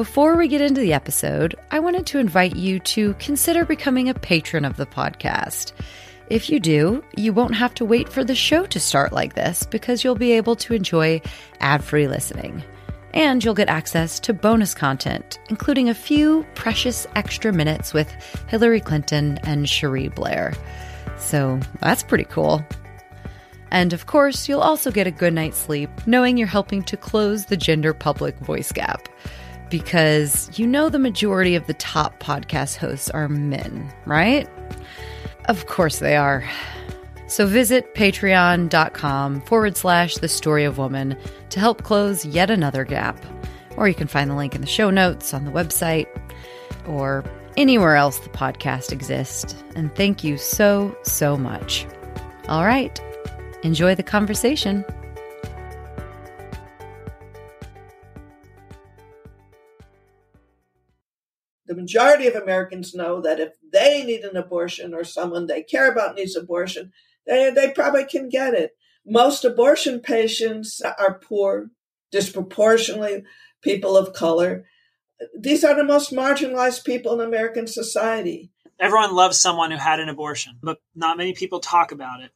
before we get into the episode, I wanted to invite you to consider becoming a patron of the podcast. If you do, you won't have to wait for the show to start like this because you'll be able to enjoy ad free listening. And you'll get access to bonus content, including a few precious extra minutes with Hillary Clinton and Cherie Blair. So that's pretty cool. And of course, you'll also get a good night's sleep knowing you're helping to close the gender public voice gap. Because you know the majority of the top podcast hosts are men, right? Of course they are. So visit patreon.com forward slash the story of woman to help close yet another gap. Or you can find the link in the show notes on the website or anywhere else the podcast exists. And thank you so, so much. All right, enjoy the conversation. The majority of Americans know that if they need an abortion or someone they care about needs abortion, they, they probably can get it. Most abortion patients are poor, disproportionately people of color. These are the most marginalized people in American society. Everyone loves someone who had an abortion, but not many people talk about it.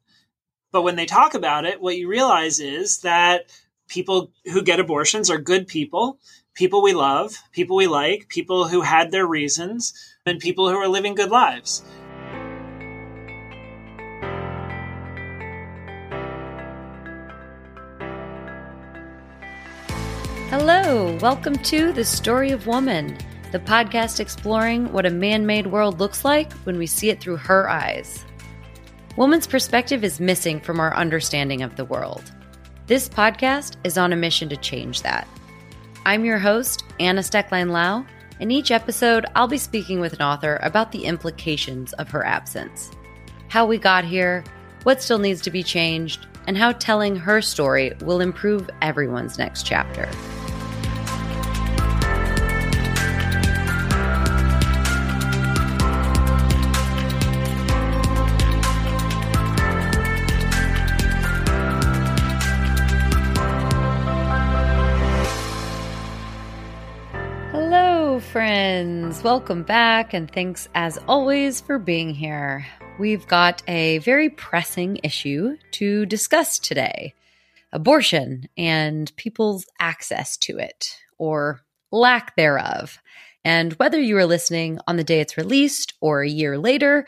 But when they talk about it, what you realize is that people who get abortions are good people people we love, people we like, people who had their reasons, and people who are living good lives. Hello, welcome to The Story of Woman, the podcast exploring what a man made world looks like when we see it through her eyes. Woman's perspective is missing from our understanding of the world. This podcast is on a mission to change that. I'm your host, Anna Stoecklein Lau, In each episode I'll be speaking with an author about the implications of her absence. How we got here, what still needs to be changed, and how telling her story will improve everyone's next chapter. Friends. Welcome back, and thanks as always for being here. We've got a very pressing issue to discuss today abortion and people's access to it, or lack thereof. And whether you are listening on the day it's released or a year later,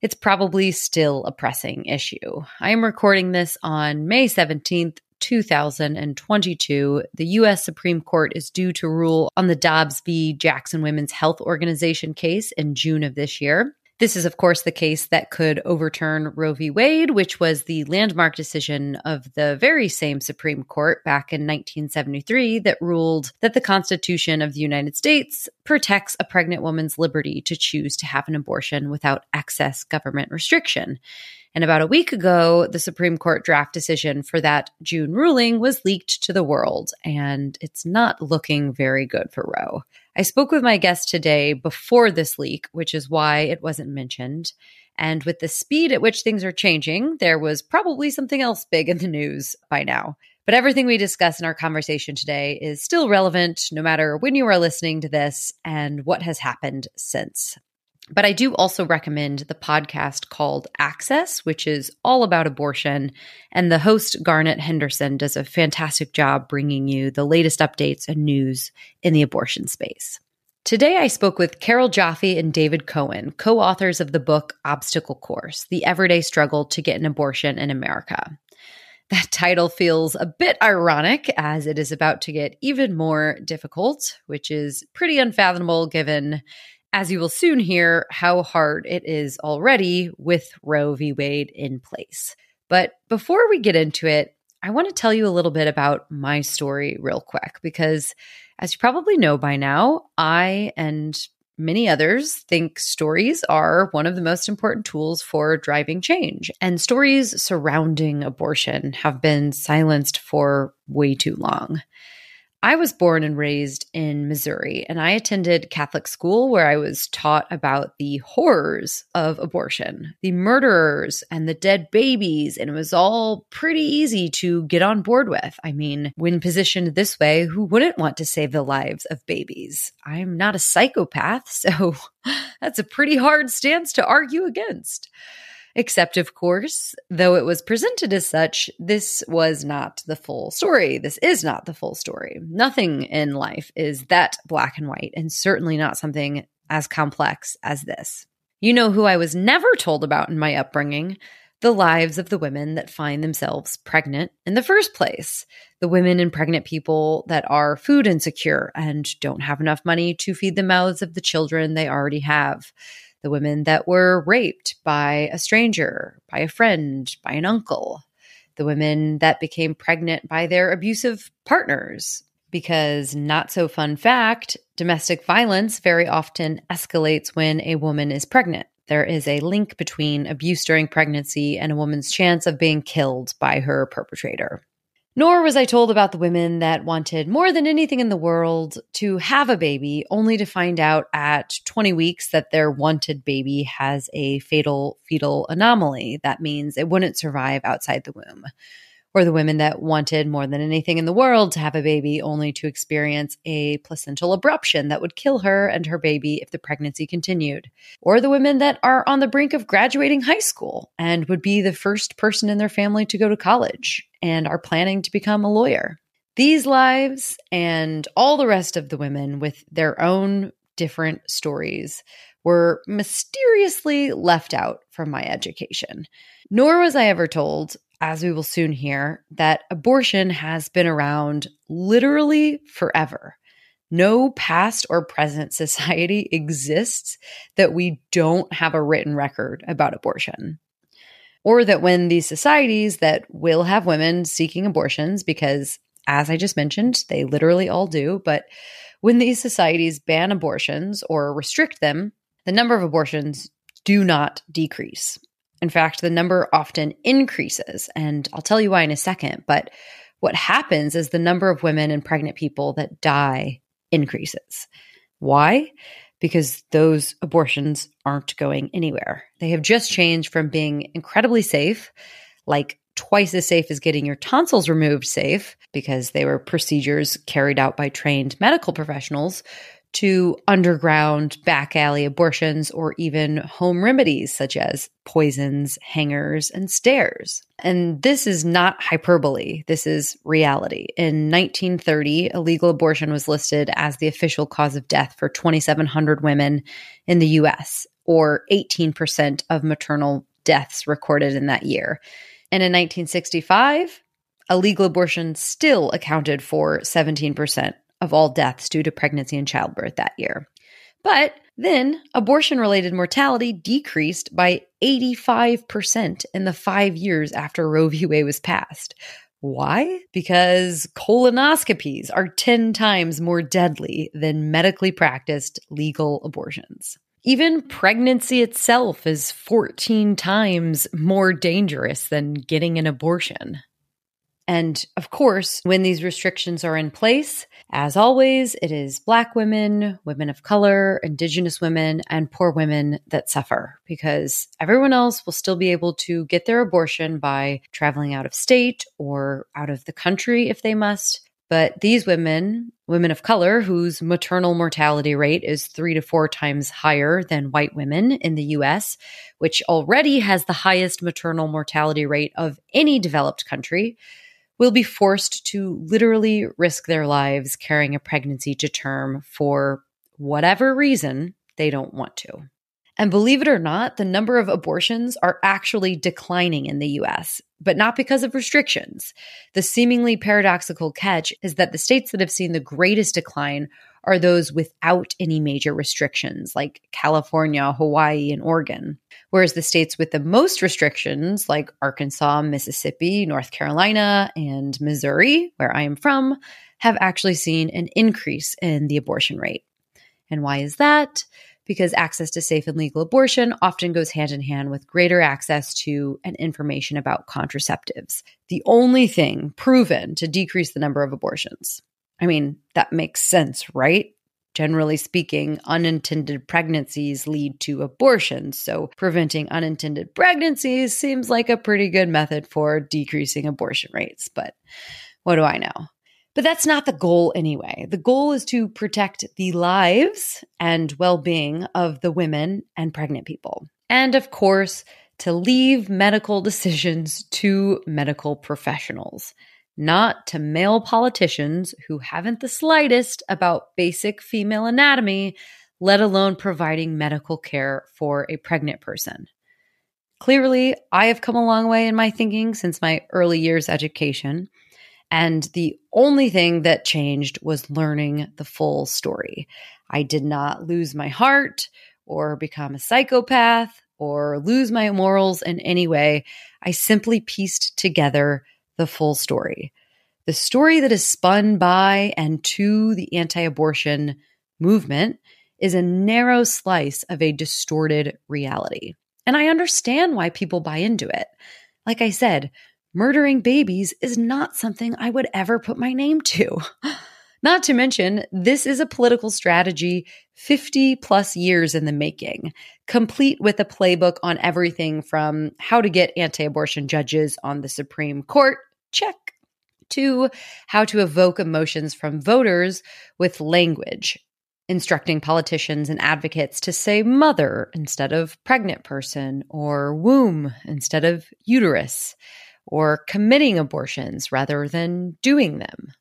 it's probably still a pressing issue. I am recording this on May 17th, 2022, the U.S. Supreme Court is due to rule on the Dobbs v. Jackson Women's Health Organization case in June of this year. This is, of course, the case that could overturn Roe v. Wade, which was the landmark decision of the very same Supreme Court back in 1973 that ruled that the Constitution of the United States protects a pregnant woman's liberty to choose to have an abortion without excess government restriction. And about a week ago, the Supreme Court draft decision for that June ruling was leaked to the world, and it's not looking very good for Roe. I spoke with my guest today before this leak, which is why it wasn't mentioned. And with the speed at which things are changing, there was probably something else big in the news by now. But everything we discuss in our conversation today is still relevant no matter when you are listening to this and what has happened since. But I do also recommend the podcast called Access, which is all about abortion. And the host, Garnet Henderson, does a fantastic job bringing you the latest updates and news in the abortion space. Today, I spoke with Carole Joffe and David Cohen, co authors of the book Obstacle Course The Everyday Struggle to Get an Abortion in America. That title feels a bit ironic as it is about to get even more difficult, which is pretty unfathomable given as you will soon hear, how hard it is already with Roe v. Wade in place. But before we get into it, I want to tell you a little bit about my story real quick because, as you probably know by now, I and many others think stories are one of the most important tools for driving change. And stories surrounding abortion have been silenced for way too long. I was born and raised in Missouri, and I attended Catholic school where I was taught about the horrors of abortion, the murderers, and the dead babies. And it was all pretty easy to get on board with. I mean, when positioned this way, who wouldn't want to save the lives of babies? I'm not a psychopath, so that's a pretty hard stance to argue against. Except, of course, though it was presented as such, this was not the full story. This is not the full story. Nothing in life is that black and white, and certainly not something as complex as this. You know who I was never told about in my upbringing? The lives of the women that find themselves pregnant in the first place. The women and pregnant people that are food insecure and don't have enough money to feed the mouths of the children they already have the women that were raped by a stranger, by a friend, by an uncle, the women that became pregnant by their abusive partners. Because, not so fun fact, domestic violence very often escalates when a woman is pregnant. There is a link between abuse during pregnancy and a woman's chance of being killed by her perpetrator. Nor was I told about the women that wanted more than anything in the world to have a baby, only to find out at 20 weeks that their wanted baby has a fatal fetal anomaly. That means it wouldn't survive outside the womb or the women that wanted more than anything in the world to have a baby only to experience a placental abruption that would kill her and her baby if the pregnancy continued, or the women that are on the brink of graduating high school and would be the first person in their family to go to college and are planning to become a lawyer. These lives and all the rest of the women with their own different stories were mysteriously left out from my education. Nor was I ever told as we will soon hear, that abortion has been around literally forever. No past or present society exists that we don't have a written record about abortion. Or that when these societies that will have women seeking abortions, because as I just mentioned, they literally all do, but when these societies ban abortions or restrict them, the number of abortions do not decrease. In fact, the number often increases. And I'll tell you why in a second. But what happens is the number of women and pregnant people that die increases. Why? Because those abortions aren't going anywhere. They have just changed from being incredibly safe, like twice as safe as getting your tonsils removed safe, because they were procedures carried out by trained medical professionals, to underground back alley abortions or even home remedies such as poisons, hangers, and stairs. And this is not hyperbole. This is reality. In 1930, illegal abortion was listed as the official cause of death for 2,700 women in the US, or 18% of maternal deaths recorded in that year. And in 1965, illegal abortion still accounted for 17% of all deaths due to pregnancy and childbirth that year. But then abortion related mortality decreased by 85% in the five years after Roe v. Wade was passed. Why? Because colonoscopies are 10 times more deadly than medically practiced legal abortions. Even pregnancy itself is 14 times more dangerous than getting an abortion. And of course, when these restrictions are in place, as always, it is Black women, women of color, Indigenous women, and poor women that suffer because everyone else will still be able to get their abortion by traveling out of state or out of the country if they must. But these women, women of color, whose maternal mortality rate is three to four times higher than white women in the US, which already has the highest maternal mortality rate of any developed country, will be forced to literally risk their lives carrying a pregnancy to term for whatever reason they don't want to. And believe it or not, the number of abortions are actually declining in the US, but not because of restrictions. The seemingly paradoxical catch is that the states that have seen the greatest decline are those without any major restrictions, like California, Hawaii, and Oregon. Whereas the states with the most restrictions, like Arkansas, Mississippi, North Carolina, and Missouri, where I am from, have actually seen an increase in the abortion rate. And why is that? Because access to safe and legal abortion often goes hand in hand with greater access to and information about contraceptives, the only thing proven to decrease the number of abortions. I mean, that makes sense, right? Generally speaking, unintended pregnancies lead to abortions. So, preventing unintended pregnancies seems like a pretty good method for decreasing abortion rates. But what do I know? But that's not the goal anyway. The goal is to protect the lives and well being of the women and pregnant people. And of course, to leave medical decisions to medical professionals not to male politicians who haven't the slightest about basic female anatomy, let alone providing medical care for a pregnant person. Clearly, I have come a long way in my thinking since my early years education, and the only thing that changed was learning the full story. I did not lose my heart or become a psychopath or lose my morals in any way. I simply pieced together the full story. The story that is spun by and to the anti abortion movement is a narrow slice of a distorted reality. And I understand why people buy into it. Like I said, murdering babies is not something I would ever put my name to. Not to mention, this is a political strategy 50 plus years in the making, complete with a playbook on everything from how to get anti abortion judges on the Supreme Court check. To how to evoke emotions from voters with language, instructing politicians and advocates to say mother instead of pregnant person, or womb instead of uterus, or committing abortions rather than doing them.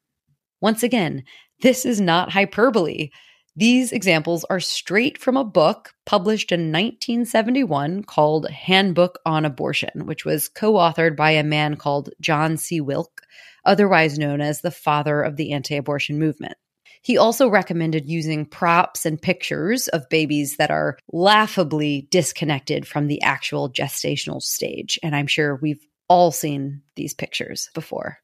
Once again, this is not hyperbole. These examples are straight from a book published in 1971 called Handbook on Abortion, which was co authored by a man called John C. Willke, otherwise known as the father of the anti abortion movement. He also recommended using props and pictures of babies that are laughably disconnected from the actual gestational stage. And I'm sure we've all seen these pictures before.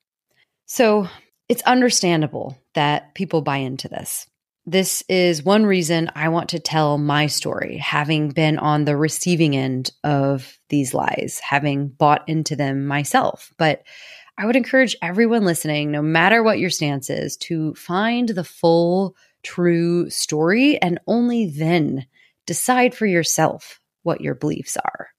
So it's understandable that people buy into this. This is one reason I want to tell my story, having been on the receiving end of these lies, having bought into them myself. But I would encourage everyone listening, no matter what your stance is, to find the full, true story and only then decide for yourself what your beliefs are.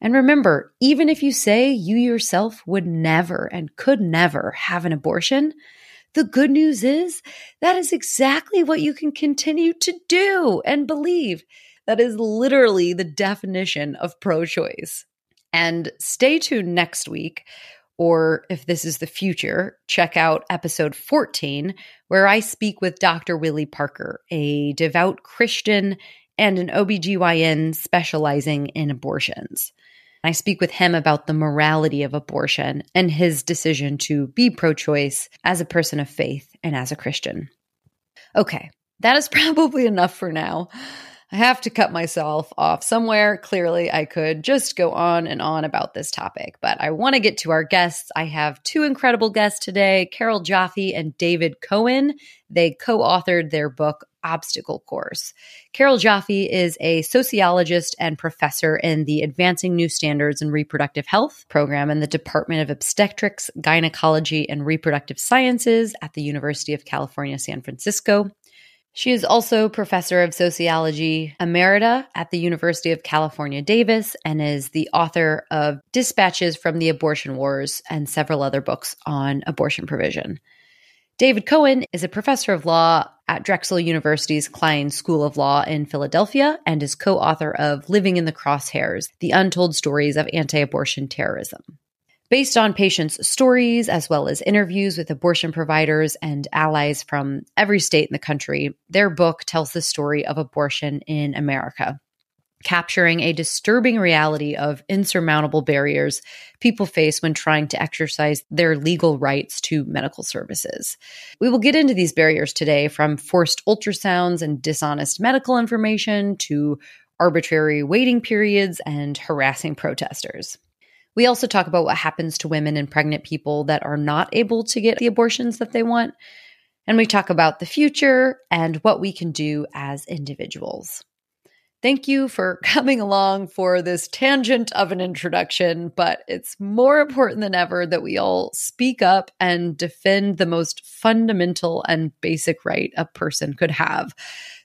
And remember, even if you say you yourself would never and could never have an abortion, the good news is that is exactly what you can continue to do and believe. That is literally the definition of pro choice. And stay tuned next week, or if this is the future, check out episode 14, where I speak with Dr. Willie Parker, a devout Christian and an OBGYN specializing in abortions. I speak with him about the morality of abortion and his decision to be pro choice as a person of faith and as a Christian. Okay, that is probably enough for now. I have to cut myself off somewhere. Clearly, I could just go on and on about this topic, but I want to get to our guests. I have two incredible guests today Carole Joffe and David Cohen. They co authored their book, Obstacle Course. Carole Joffe is a sociologist and professor in the Advancing New Standards in Reproductive Health program in the Department of Obstetrics, Gynecology, and Reproductive Sciences at the University of California, San Francisco. She is also professor of sociology emerita at the University of California, Davis, and is the author of Dispatches from the Abortion Wars and several other books on abortion provision. David Cohen is a professor of law at Drexel University's Kline School of Law in Philadelphia and is co author of Living in the Crosshairs The Untold Stories of Anti Abortion Terrorism. Based on patients' stories, as well as interviews with abortion providers and allies from every state in the country, their book tells the story of abortion in America, capturing a disturbing reality of insurmountable barriers people face when trying to exercise their legal rights to medical services. We will get into these barriers today from forced ultrasounds and dishonest medical information to arbitrary waiting periods and harassing protesters. We also talk about what happens to women and pregnant people that are not able to get the abortions that they want. And we talk about the future and what we can do as individuals. Thank you for coming along for this tangent of an introduction, but it's more important than ever that we all speak up and defend the most fundamental and basic right a person could have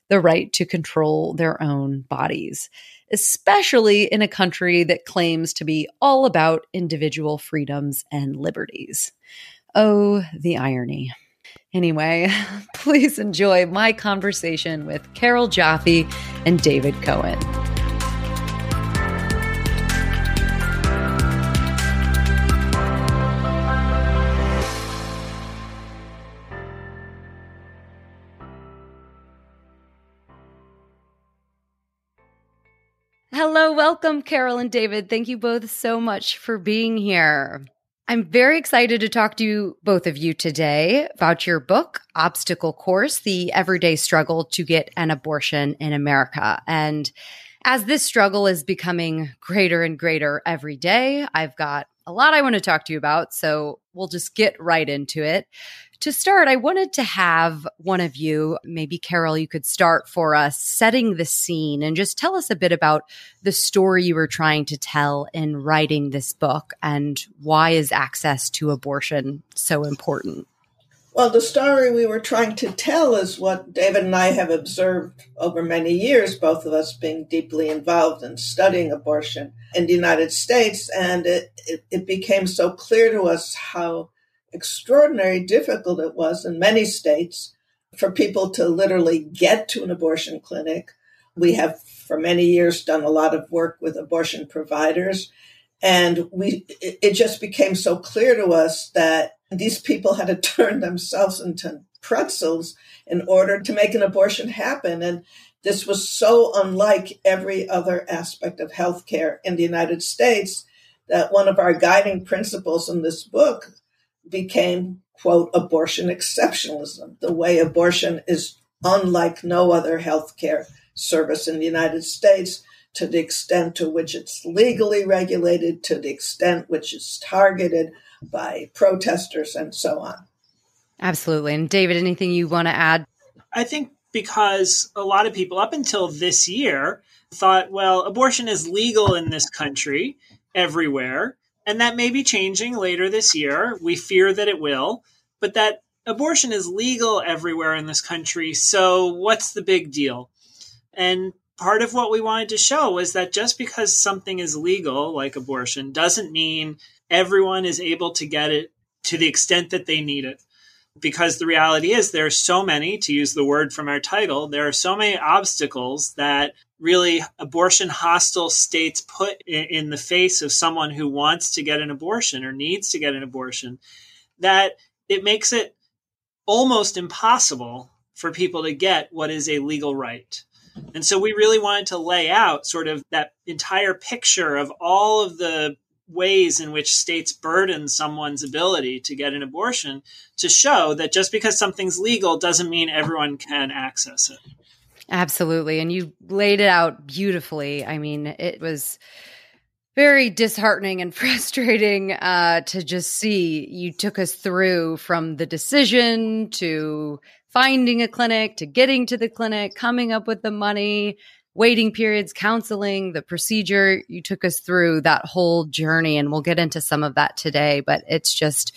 the right to control their own bodies, especially in a country that claims to be all about individual freedoms and liberties. Oh, the irony. Anyway, please enjoy my conversation with Carole Joffe and David Cohen. Hello, welcome, Carol and David. Thank you both so much for being here. I'm very excited to talk to you, both of you today about your book, Obstacle Course, the everyday struggle to get an abortion in America. And as this struggle is becoming greater and greater every day, I've got a lot I want to talk to you about. So we'll just get right into it. To start, I wanted to have one of you, maybe Carol, you could start for us setting the scene and just tell us a bit about the story you were trying to tell in writing this book and why is access to abortion so important? Well, the story we were trying to tell is what David and I have observed over many years, both of us being deeply involved in studying abortion in the United States. And it, it, it became so clear to us how extraordinary difficult it was in many states for people to literally get to an abortion clinic. We have for many years done a lot of work with abortion providers and we it just became so clear to us that these people had to turn themselves into pretzels in order to make an abortion happen and this was so unlike every other aspect of healthcare in the United States that one of our guiding principles in this book became, quote, abortion exceptionalism, the way abortion is unlike no other healthcare service in the United States to the extent to which it's legally regulated, to the extent which it's targeted by protesters and so on. Absolutely. And David, anything you want to add? I think because a lot of people up until this year thought, well, abortion is legal in this country everywhere. And that may be changing later this year. We fear that it will, but that abortion is legal everywhere in this country. So what's the big deal? And part of what we wanted to show was that just because something is legal, like abortion, doesn't mean everyone is able to get it to the extent that they need it. Because the reality is, there are so many, to use the word from our title, there are so many obstacles that really abortion hostile states put in, the face of someone who wants to get an abortion or needs to get an abortion that it makes it almost impossible for people to get what is a legal right. And so we really wanted to lay out sort of that entire picture of all of the ways in which states burden someone's ability to get an abortion to show that just because something's legal doesn't mean everyone can access it. Absolutely. And you laid it out beautifully. I mean, it was very disheartening and frustrating uh, to just see. You took us through from the decision to finding a clinic to getting to the clinic, coming up with the money, waiting periods, counseling, the procedure. You took us through that whole journey, and we'll get into some of that today. But it's just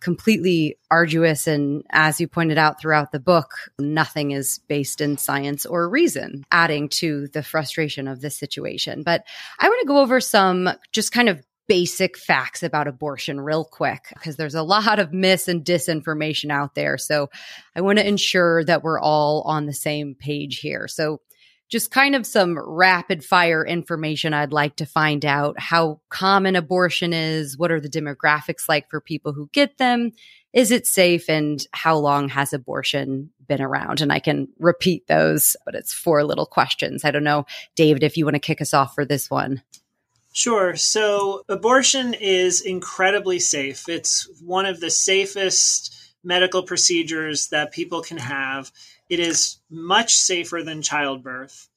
completely arduous. And as you pointed out throughout the book, nothing is based in science or reason, adding to the frustration of this situation. But I want to go over some just kind of basic facts about abortion real quick because there's a lot of mis and disinformation out there. So I want to ensure that we're all on the same page here. So just kind of some rapid fire information I'd like to find out how common abortion is, what are the demographics like for people who get them, is it safe, and how long has abortion been around? And I can repeat those, but it's four little questions. I don't know, David, if you want to kick us off for this one. Sure. So abortion is incredibly safe. It's one of the safest medical procedures that people can have. It is much safer than childbirth.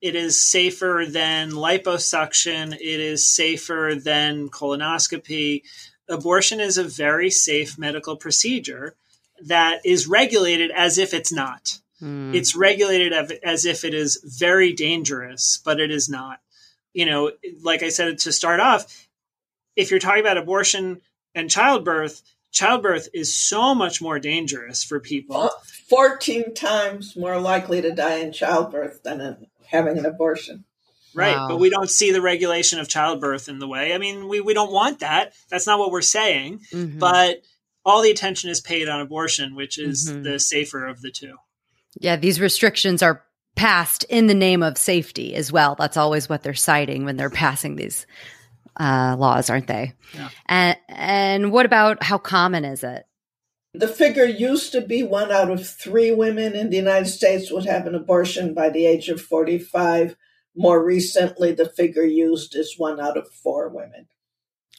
It is safer than liposuction. It is safer than colonoscopy. Abortion is a very safe medical procedure that is regulated as if it's not. Mm. It's regulated as if it is very dangerous, but it is not. You know, like I said to start off, if you're talking about abortion and childbirth, childbirth is so much more dangerous for people. 14 times more likely to die in childbirth than in having an abortion. Right. Wow. But we don't see the regulation of childbirth in the way. I mean, we, we don't want that. That's not what we're saying. Mm-hmm. But all the attention is paid on abortion, which is mm-hmm. the safer of the two. Yeah, these restrictions are passed in the name of safety as well. That's always what they're citing when they're passing these uh, laws, aren't they? Yeah. And and what about how common is it? The figure used to be one out of three women in the United States would have an abortion by the age of 45. More recently, the figure used is one out of four women.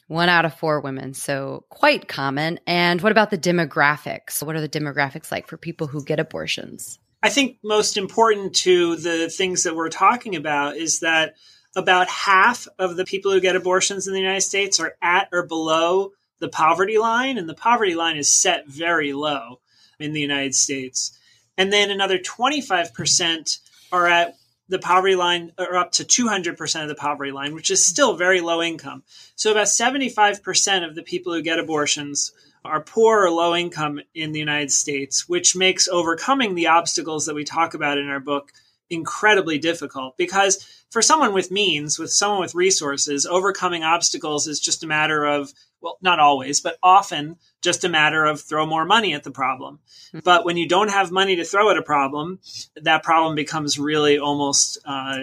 One out of four women, so quite common. And what about the demographics? What are the demographics like for people who get abortions? I think most important to the things that we're talking about is that about half of the people who get abortions in the United States are at or below the poverty line, and the poverty line is set very low in the United States. And then another 25% are at the poverty line, or up to 200% of the poverty line, which is still very low income. So about 75% of the people who get abortions are poor or low income in the United States, which makes overcoming the obstacles that we talk about in our book incredibly difficult because for someone with means, with someone with resources, overcoming obstacles is just a matter of, well, not always, but often just a matter of throw more money at the problem. Mm-hmm. But when you don't have money to throw at a problem, that problem becomes really almost uh,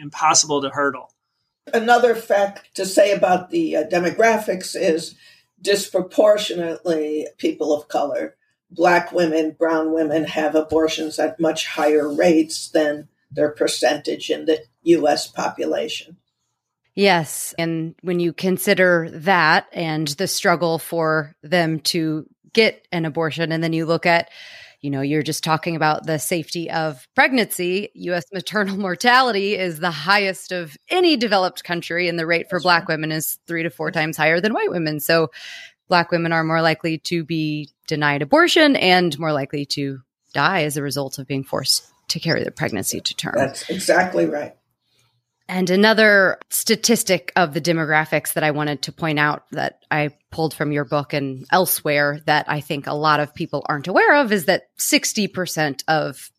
impossible to hurdle. Another fact to say about the uh, demographics is disproportionately people of color, black women, brown women have abortions at much higher rates than their percentage in the US population. Yes. And when you consider that and the struggle for them to get an abortion, and then you look at, you know, you're just talking about the safety of pregnancy, US maternal mortality is the highest of any developed country, and the rate for That's Black right. women is three to four times higher than white women. So Black women are more likely to be denied abortion and more likely to die as a result of being forced to carry the pregnancy to term. That's exactly right. And another statistic of the demographics that I wanted to point out that I pulled from your book and elsewhere that I think a lot of people aren't aware of is that 60% of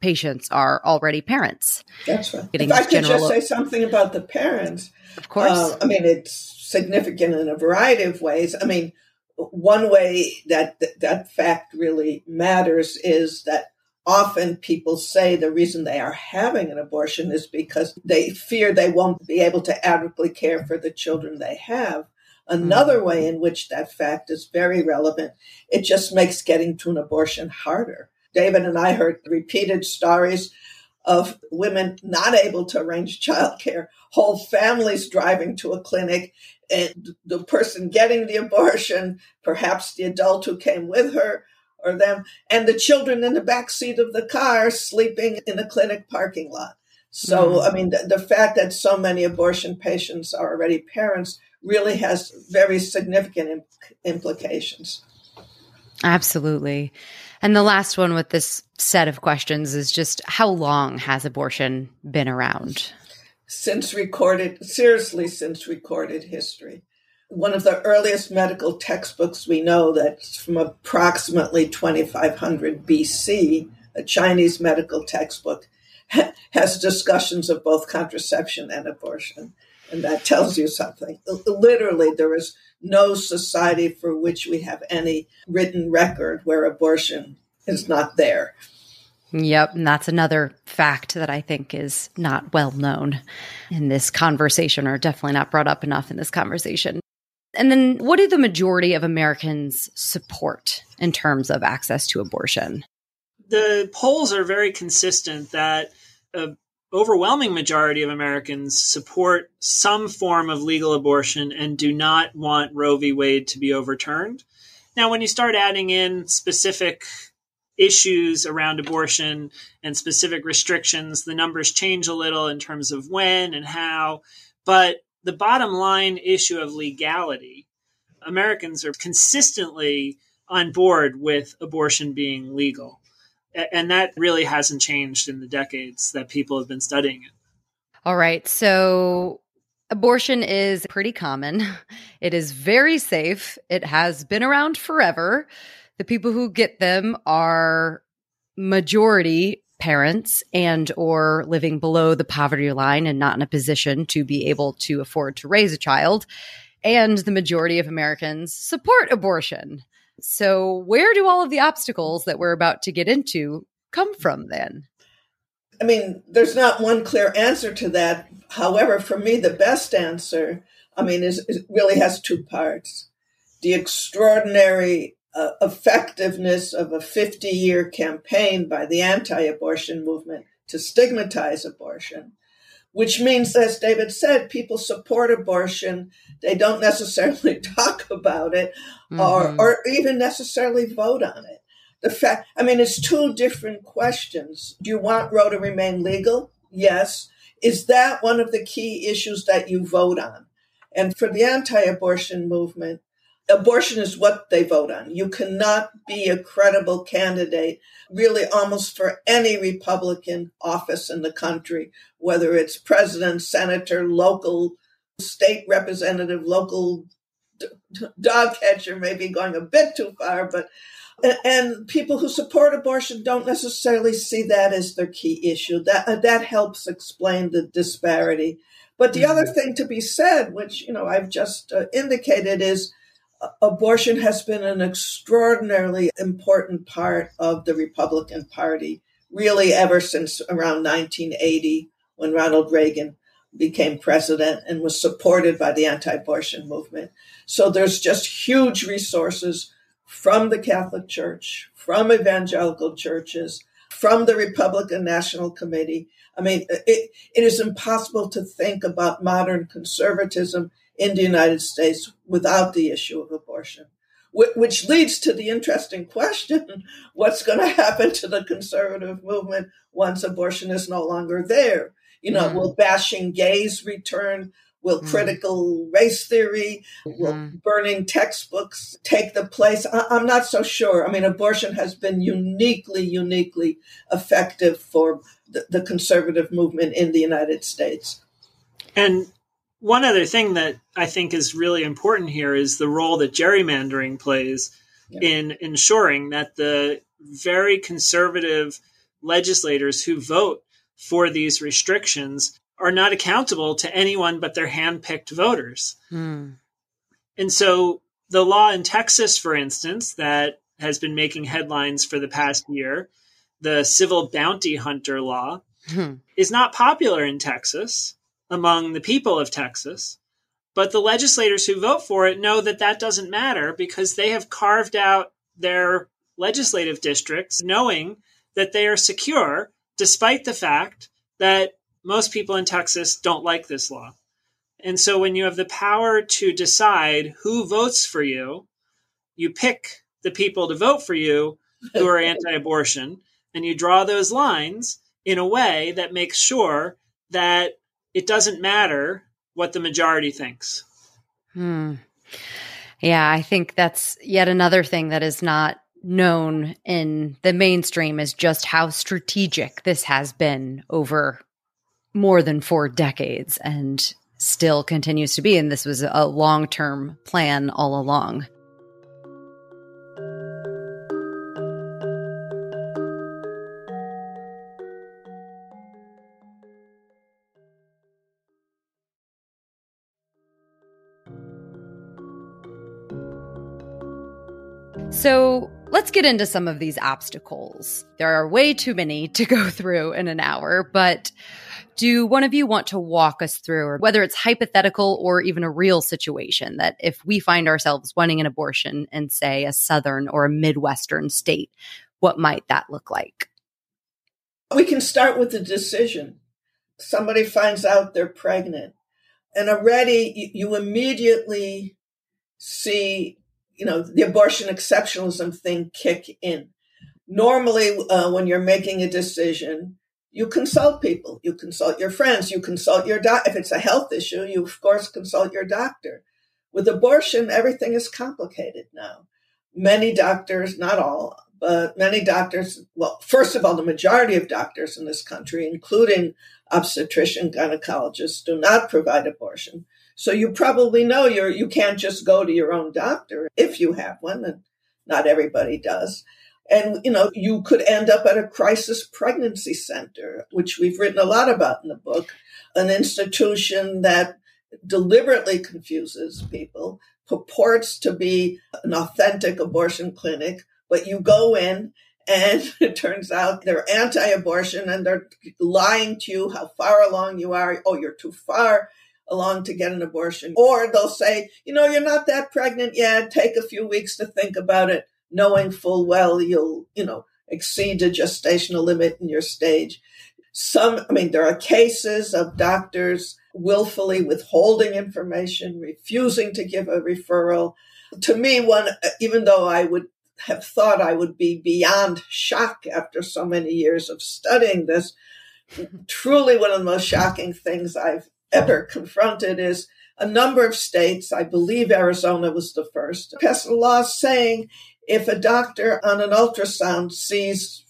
patients are already parents. That's right. If I could just say something about the parents. Of course. Uh, I mean, it's significant in a variety of ways. I mean, one way that that fact really matters is that often people say the reason they are having an abortion is because they fear they won't be able to adequately care for the children they have. Another mm-hmm. way in which that fact is very relevant, it just makes getting to an abortion harder. David and I heard repeated stories of women not able to arrange childcare, whole families driving to a clinic, and the person getting the abortion, perhaps the adult who came with her, or them, and the children in the back seat of the car sleeping in a clinic parking lot. So, mm-hmm. I mean, the, the, fact that so many abortion patients are already parents really has very significant imp- implications. Absolutely. And the last one with this set of questions is just how long has abortion been around? Since recorded, seriously, since recorded history one of the earliest medical textbooks we know that's from approximately 2500 BC, a Chinese medical textbook, has discussions of both contraception and abortion. And that tells you something. Literally, there is no society for which we have any written record where abortion is not there. Yep. And that's another fact that I think is not well known in this conversation, or definitely not brought up enough in this conversation. And then what do the majority of Americans support in terms of access to abortion? The polls are very consistent that an overwhelming majority of Americans support some form of legal abortion and do not want Roe v. Wade to be overturned. Now, when you start adding in specific issues around abortion and specific restrictions, the numbers change a little in terms of when and how. But the bottom line issue of legality, Americans are consistently on board with abortion being legal. And that really hasn't changed in the decades that people have been studying it. All right. So abortion is pretty common. It is very safe. It has been around forever. The people who get them are majority parents and or living below the poverty line and not in a position to be able to afford to raise a child and the majority of Americans support abortion. So, where do all of the obstacles that we're about to get into come from then? I mean, there's not one clear answer to that. However, for me, the best answer, I mean, is, is really has two parts. The extraordinary uh, effectiveness of a 50 year campaign by the anti abortion movement to stigmatize abortion, which means, as David said, people support abortion. They don't necessarily talk about it mm-hmm. or, or even necessarily vote on it. The fact, I mean, it's two different questions. Do you want Roe to remain legal? Yes. Is that one of the key issues that you vote on? And for the anti abortion movement, abortion is what they vote on. You cannot be a credible candidate, really, almost for any Republican office in the country, whether it's president, senator, local state representative, local dog catcher, maybe going a bit too far, but and people who support abortion don't necessarily see that as their key issue. That that helps explain the disparity. But the mm-hmm. other thing to be said, which you know I've just uh, indicated, is abortion has been an extraordinarily important part of the Republican Party, really ever since around 1980 when Ronald Reagan became president and was supported by the anti abortion movement. So there's just huge resources from the Catholic Church, from evangelical churches, from the Republican National Committee. I mean, it, it is impossible to think about modern conservatism in the United States without the issue of abortion. Which leads to the interesting question what's going to happen to the conservative movement once abortion is no longer there? You know, mm-hmm. will bashing gays return? Will mm-hmm. critical race theory, mm-hmm. will burning textbooks take the place? I- I'm not so sure. I mean, abortion has been uniquely, uniquely effective for the, the conservative movement in the United States. And one other thing that I think is really important here is the role that gerrymandering plays in ensuring that the very conservative legislators who vote for these restrictions are not accountable to anyone but their handpicked voters. Mm. And so the law in Texas, for instance, that has been making headlines for the past year, the civil bounty hunter law, hmm. is not popular in Texas among the people of Texas. But the legislators who vote for it know that that doesn't matter because they have carved out their legislative districts knowing that they are secure, despite the fact that most people in Texas don't like this law. And so when you have the power to decide who votes for you, you pick the people to vote for you who are anti abortion, and you draw those lines in a way that makes sure that it doesn't matter what the majority thinks. Hmm. Yeah, I think that's yet another thing that is not known in the mainstream is just how strategic this has been over more than four decades and still continues to be. And this was a long term plan all along. So let's get into some of these obstacles. There are way too many to go through in an hour, but do one of you want to walk us through, whether it's hypothetical or even a real situation, that if we find ourselves wanting an abortion in, say, a southern or a Midwestern state, what might that look like? We can start with the decision. Somebody finds out they're pregnant, and already you immediately see you know, the abortion exceptionalism thing kick in. Normally, uh, when you're making a decision, you consult people, you consult your friends, you consult your doc. If it's a health issue, you of course consult your doctor. With abortion, everything is complicated now. Many doctors, not all, but many doctors, well, first of all, the majority of doctors in this country, including obstetrician gynecologists, do not provide abortion. So you probably know you're, you can't just go to your own doctor if you have one, and not everybody does. And, you know, you could end up at a crisis pregnancy center, which we've written a lot about in the book, an institution that deliberately confuses people, purports to be an authentic abortion clinic, but you go in and it turns out they're anti-abortion and they're lying to you how far along you are. Oh, you're too far along to get an abortion. Or they'll say, you know, you're not that pregnant yet. Take a few weeks to think about it, knowing full well you'll, you know, exceed the gestational limit in your stage. Some, I mean, there are cases of doctors willfully withholding information, refusing to give a referral. To me, one, even though I would have thought I would be beyond shock after so many years of studying this, truly one of the most shocking things I've ever confronted is a number of states, I believe Arizona was the first, passed a law saying if a doctor on an ultrasound sees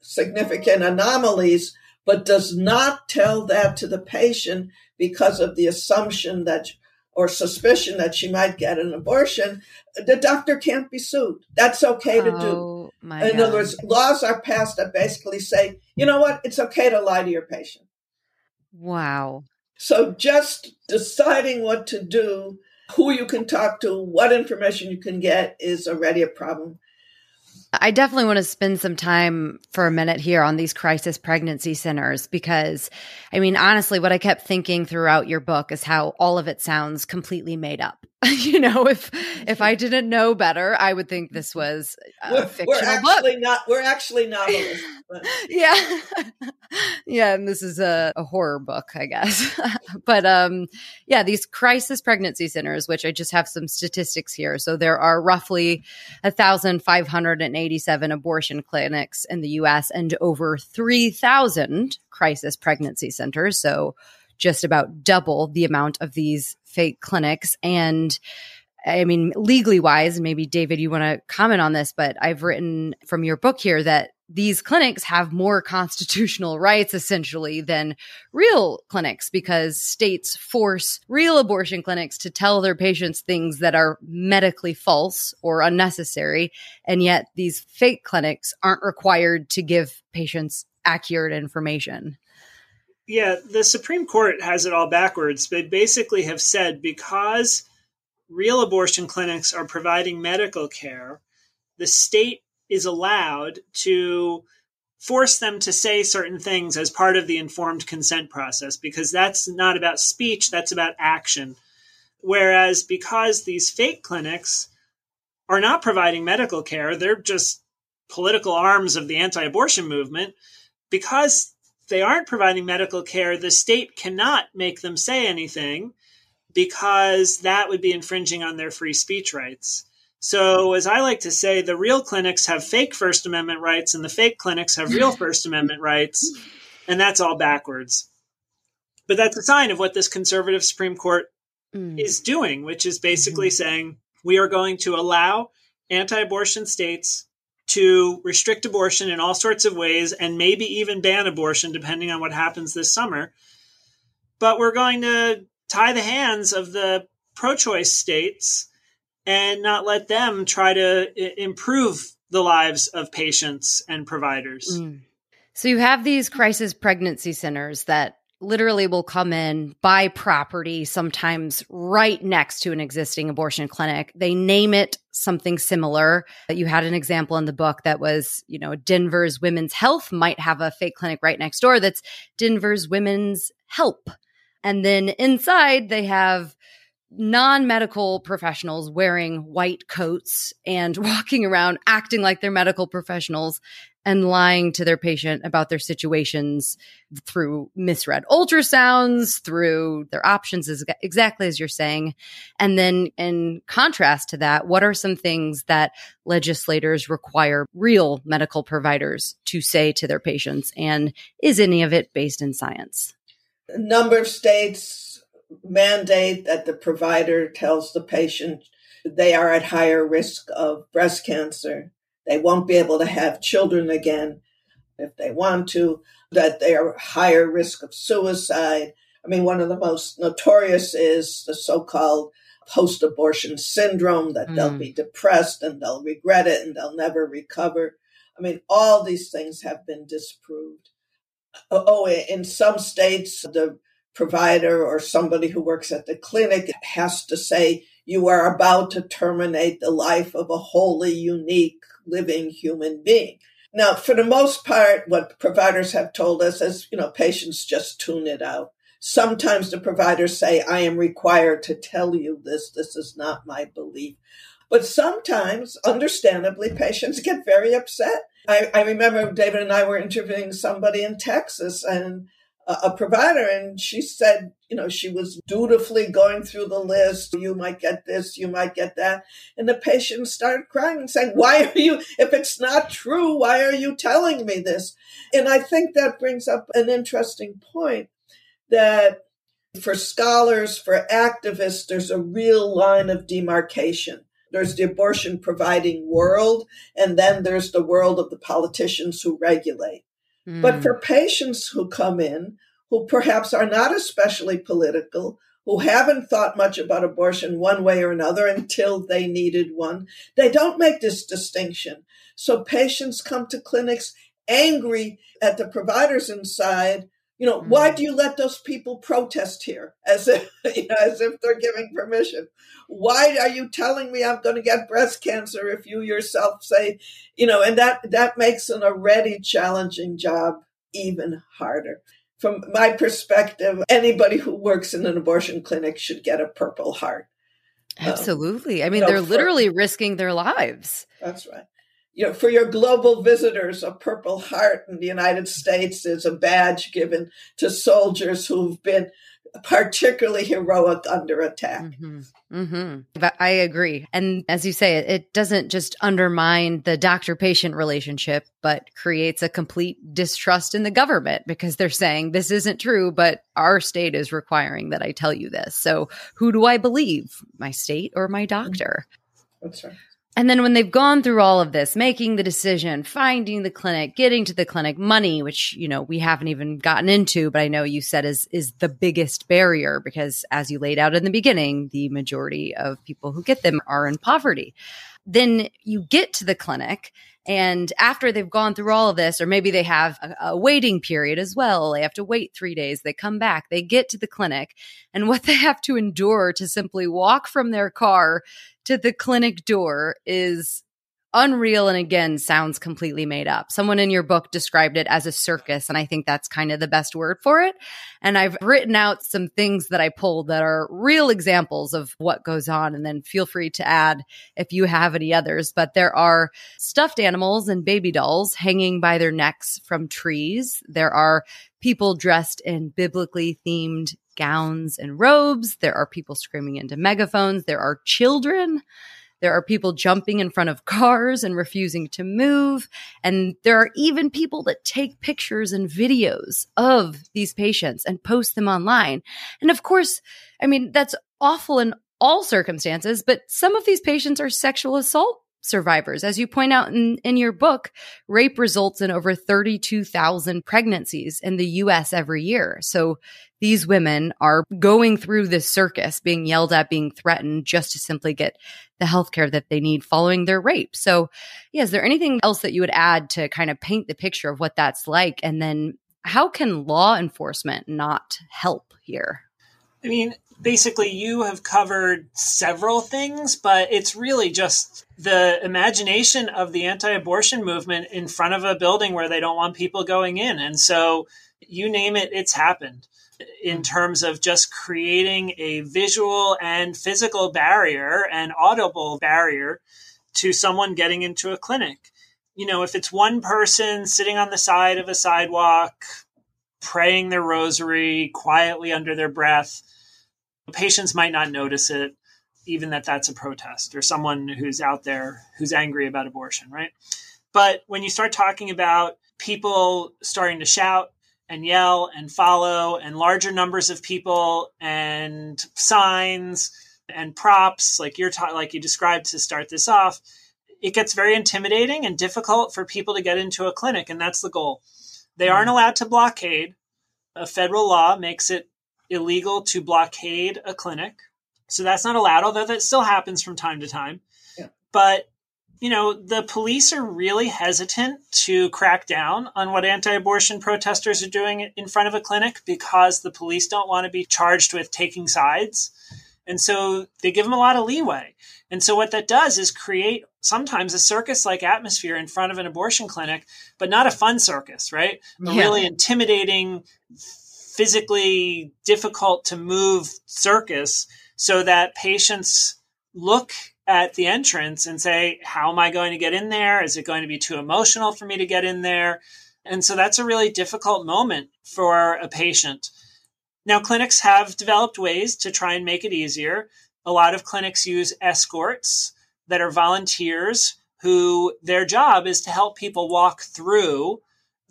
significant anomalies, but does not tell that to the patient because of the assumption that or suspicion that she might get an abortion, the doctor can't be sued. That's okay to oh, do. In God. other words, laws are passed that basically say, you know what, it's okay to lie to your patient. Wow. So just deciding what to do, who you can talk to, what information you can get is already a problem. I definitely want to spend some time for a minute here on these crisis pregnancy centers because, I mean, honestly, what I kept thinking throughout your book is how all of it sounds completely made up. you know, if if I didn't know better, I would think this was a we're, fictional we're actually book. Not, we're actually novelists. yeah, yeah, and this is a, a horror book, I guess. but um, yeah, these crisis pregnancy centers, which I just have some statistics here. So there are roughly thousand five hundred and eighty-seven abortion clinics in the U.S. and over three thousand crisis pregnancy centers. So just about double the amount of these fake clinics. And I mean, legally wise, maybe David, you want to comment on this, but I've written from your book here that these clinics have more constitutional rights essentially than real clinics because states force real abortion clinics to tell their patients things that are medically false or unnecessary. And yet these fake clinics aren't required to give patients accurate information. Yeah, the Supreme Court has it all backwards. They basically have said because real abortion clinics are providing medical care, the state is allowed to force them to say certain things as part of the informed consent process because that's not about speech, that's about action. Whereas because these fake clinics are not providing medical care, they're just political arms of the anti abortion movement. Because they aren't providing medical care, the state cannot make them say anything because that would be infringing on their free speech rights. So, as I like to say, the real clinics have fake First Amendment rights and the fake clinics have real First Amendment rights, and that's all backwards. But that's a sign of what this conservative Supreme Court mm. is doing, which is basically mm-hmm. saying we are going to allow anti abortion states to restrict abortion in all sorts of ways and maybe even ban abortion depending on what happens this summer. But we're going to tie the hands of the pro choice states and not let them try to improve the lives of patients and providers. Mm. So you have these crisis pregnancy centers that literally will come in, buy property, sometimes right next to an existing abortion clinic. They name it something similar. You had an example in the book that was, you know, Denver's Women's Health might have a fake clinic right next door that's Denver's Women's Help. And then inside, they have non medical professionals wearing white coats and walking around acting like they're medical professionals and lying to their patient about their situations through misread ultrasounds, through their options, is exactly as you're saying. And then, in contrast to that, what are some things that legislators require real medical providers to say to their patients? And is any of it based in science? A number of states mandate that the provider tells the patient they are at higher risk of breast cancer they won't be able to have children again if they want to, that they are higher risk of suicide. I mean, one of the most notorious is the so called post abortion syndrome that mm. they'll be depressed and they'll regret it and they'll never recover. I mean, all these things have been disproved. Oh, oh in some states, the provider or somebody who works at the clinic has to say, you are about to terminate the life of a wholly unique living human being. Now, for the most part, what providers have told us is, you know, patients just tune it out. Sometimes the providers say, I am required to tell you this. This is not my belief. But sometimes, understandably, patients get very upset. I, I remember David and I were interviewing somebody in Texas and a provider and she said you know she was dutifully going through the list. You might get this you might get that. And the patient started crying and saying why are you if it's not true why are you telling me this? And i think that brings up an interesting point that for scholars for activists there's a real line of demarcation. There's the abortion providing world and then there's the world of the politicians who regulate. But hmm. for patients who come in, who perhaps are not especially political, who haven't thought much about abortion one way or another until they needed one, they don't make this distinction. So patients come to clinics angry at the providers inside you know, mm-hmm. why do you let those people protest here as if you know, as if they're giving permission? Why are you telling me I'm going to get breast cancer if you yourself say, you know, and that that makes an already challenging job even harder. From my perspective, anybody who works in an abortion clinic should get a purple heart. Um, Absolutely. Um, I mean, they're for, literally risking their lives. That's right you know, for your global visitors, a Purple Heart in the United States is a badge given to soldiers who've been particularly heroic under attack. Mm-hmm. Mm-hmm. I agree. And as you say, it, it doesn't just undermine the doctor patient relationship, but creates a complete distrust in the government because they're saying this isn't true, but our state is requiring that I tell you this. So who do I believe, my state or my doctor? That's right. And then when they've gone through all of this, making the decision, finding the clinic, getting to the clinic, money, which, you know, we haven't even gotten into, but I know you said is, is the biggest barrier because as you laid out in the beginning, the majority of people who get them are in poverty. Then you get to the clinic and after they've gone through all of this, or maybe they have a, a, waiting period as well, they have to wait three days, they come back, they get to the clinic, and what they have to endure to simply walk from their car to the clinic door is unreal and again sounds completely made up. Someone in your book described it as a circus, and I think that's kind of the best word for it. And I've written out some things that I pulled that are real examples of what goes on, and then feel free to add if you have any others. But there are stuffed animals and baby dolls hanging by their necks from trees. There are people dressed in biblically themed gowns and robes. There are people screaming into megaphones. There are children. There are people jumping in front of cars and refusing to move. And there are even people that take pictures and videos of these patients and post them online. And of course, I mean, that's awful in all circumstances, but some of these patients are sexual assault survivors. As you point out in, in your book, rape results in over 32,000 pregnancies in the US every year. So these women are going through this circus, being yelled at, being threatened just to simply get the healthcare that they need following their rape. So, yeah, is there anything else that you would add to kind of paint the picture of what that's like? And then how can law enforcement not help here? I mean, basically you have covered several things, but it's really just the imagination of the anti-abortion movement in front of a building where they don't want people going in. And so you name it, it's happened in terms of just creating a visual and physical barrier and audible barrier to someone getting into a clinic. You know, if it's one person sitting on the side of a sidewalk, praying their rosary quietly under their breath, Patients might not notice it, even that that's a protest or someone who's out there who's angry about abortion, right? But when you start talking about people starting to shout and yell and follow and larger numbers of people and signs and props like you're ta- like you described to start this off it gets very intimidating and difficult for people to get into a clinic, and that's the goal. They aren't mm-hmm. allowed to blockade. A federal law makes it illegal to blockade a clinic. So that's not allowed, although that still happens from time to time. Yeah. But, you know, the police are really hesitant to crack down on what anti abortion protesters are doing in front of a clinic because the police don't want to be charged with taking sides. And so they give them a lot of leeway. And so what that does is create sometimes a circus like atmosphere in front of an abortion clinic, but not a fun circus, right? A really intimidating, physically difficult to move circus so that patients look at the entrance and say, How am I going to get in there? Is it going to be too emotional for me to get in there? And so that's a really difficult moment for a patient. Now, clinics have developed ways to try and make it easier a lot of clinics use escorts that are volunteers who their job is to help people walk through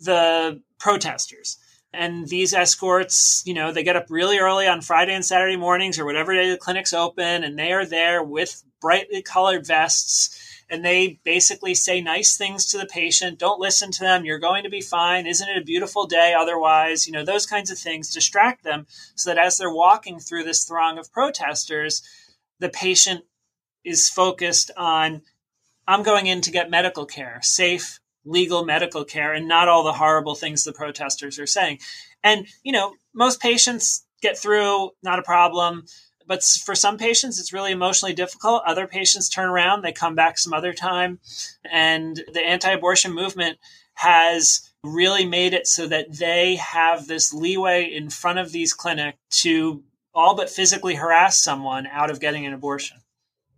the protesters. And these escorts, you know, they get up really early on Friday and Saturday mornings or whatever day the clinic's open, and they are there with brightly colored vests and they basically say nice things to the patient. Don't listen to them. You're going to be fine. Isn't it a beautiful day otherwise? You know, those kinds of things distract them so that as they're walking through this throng of protesters, the patient is focused on I'm going in to get medical care, safe, legal medical care, and not all the horrible things the protesters are saying. And, you know, most patients get through, not a problem. But for some patients, it's really emotionally difficult. Other patients turn around, they come back some other time. And the anti abortion movement has really made it so that they have this leeway in front of these clinics to all but physically harass someone out of getting an abortion.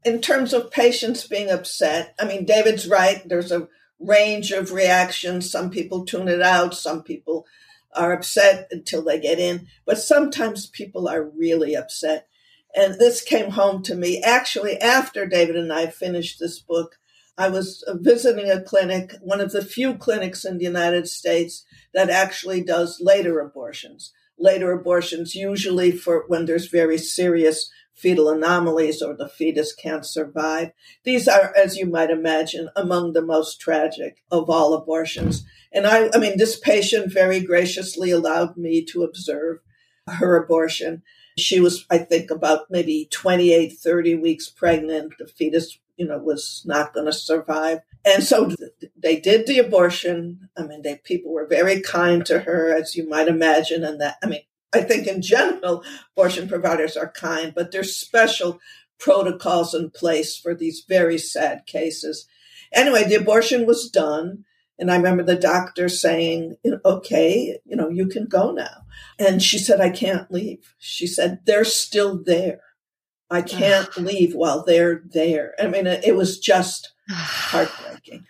In terms of patients being upset, I mean, David's right. There's a range of reactions. Some people tune it out, some people are upset until they get in, but sometimes people are really upset. And this came home to me actually after David and I finished this book. I was visiting a clinic, one of the few clinics in the United States that actually does later abortions later abortions, usually for when there's very serious fetal anomalies or the fetus can't survive. These are, as you might imagine, among the most tragic of all abortions. And I, I mean, this patient very graciously allowed me to observe her abortion. She was, I think, about maybe 28, 30 weeks pregnant. The fetus, you know, was not going to survive. And so they did the abortion. I mean, they, people were very kind to her, as you might imagine. And that, I mean, I think in general, abortion providers are kind, but there's special protocols in place for these very sad cases. Anyway, the abortion was done. And I remember the doctor saying, okay, you know, you can go now. And she said, I can't leave. She said, they're still there. I can't leave while they're there. I mean, it was just heartbreaking.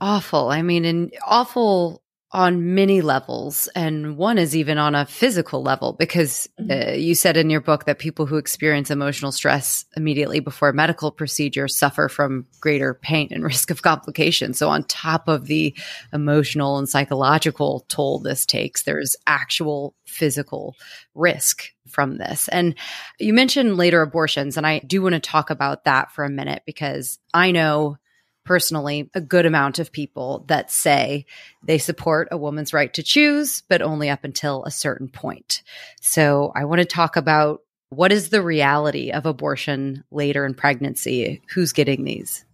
awful. I mean, and awful on many levels. And one is even on a physical level, because mm-hmm. uh, you said in your book that people who experience emotional stress immediately before a medical procedure suffer from greater pain and risk of complications. So, on top of the emotional and psychological toll this takes, there's actual physical risk from this. And you mentioned later abortions, and I do want to talk about that for a minute because I know personally a good amount of people that say they support a woman's right to choose, but only up until a certain point. So I want to talk about what is the reality of abortion later in pregnancy? Who's getting these?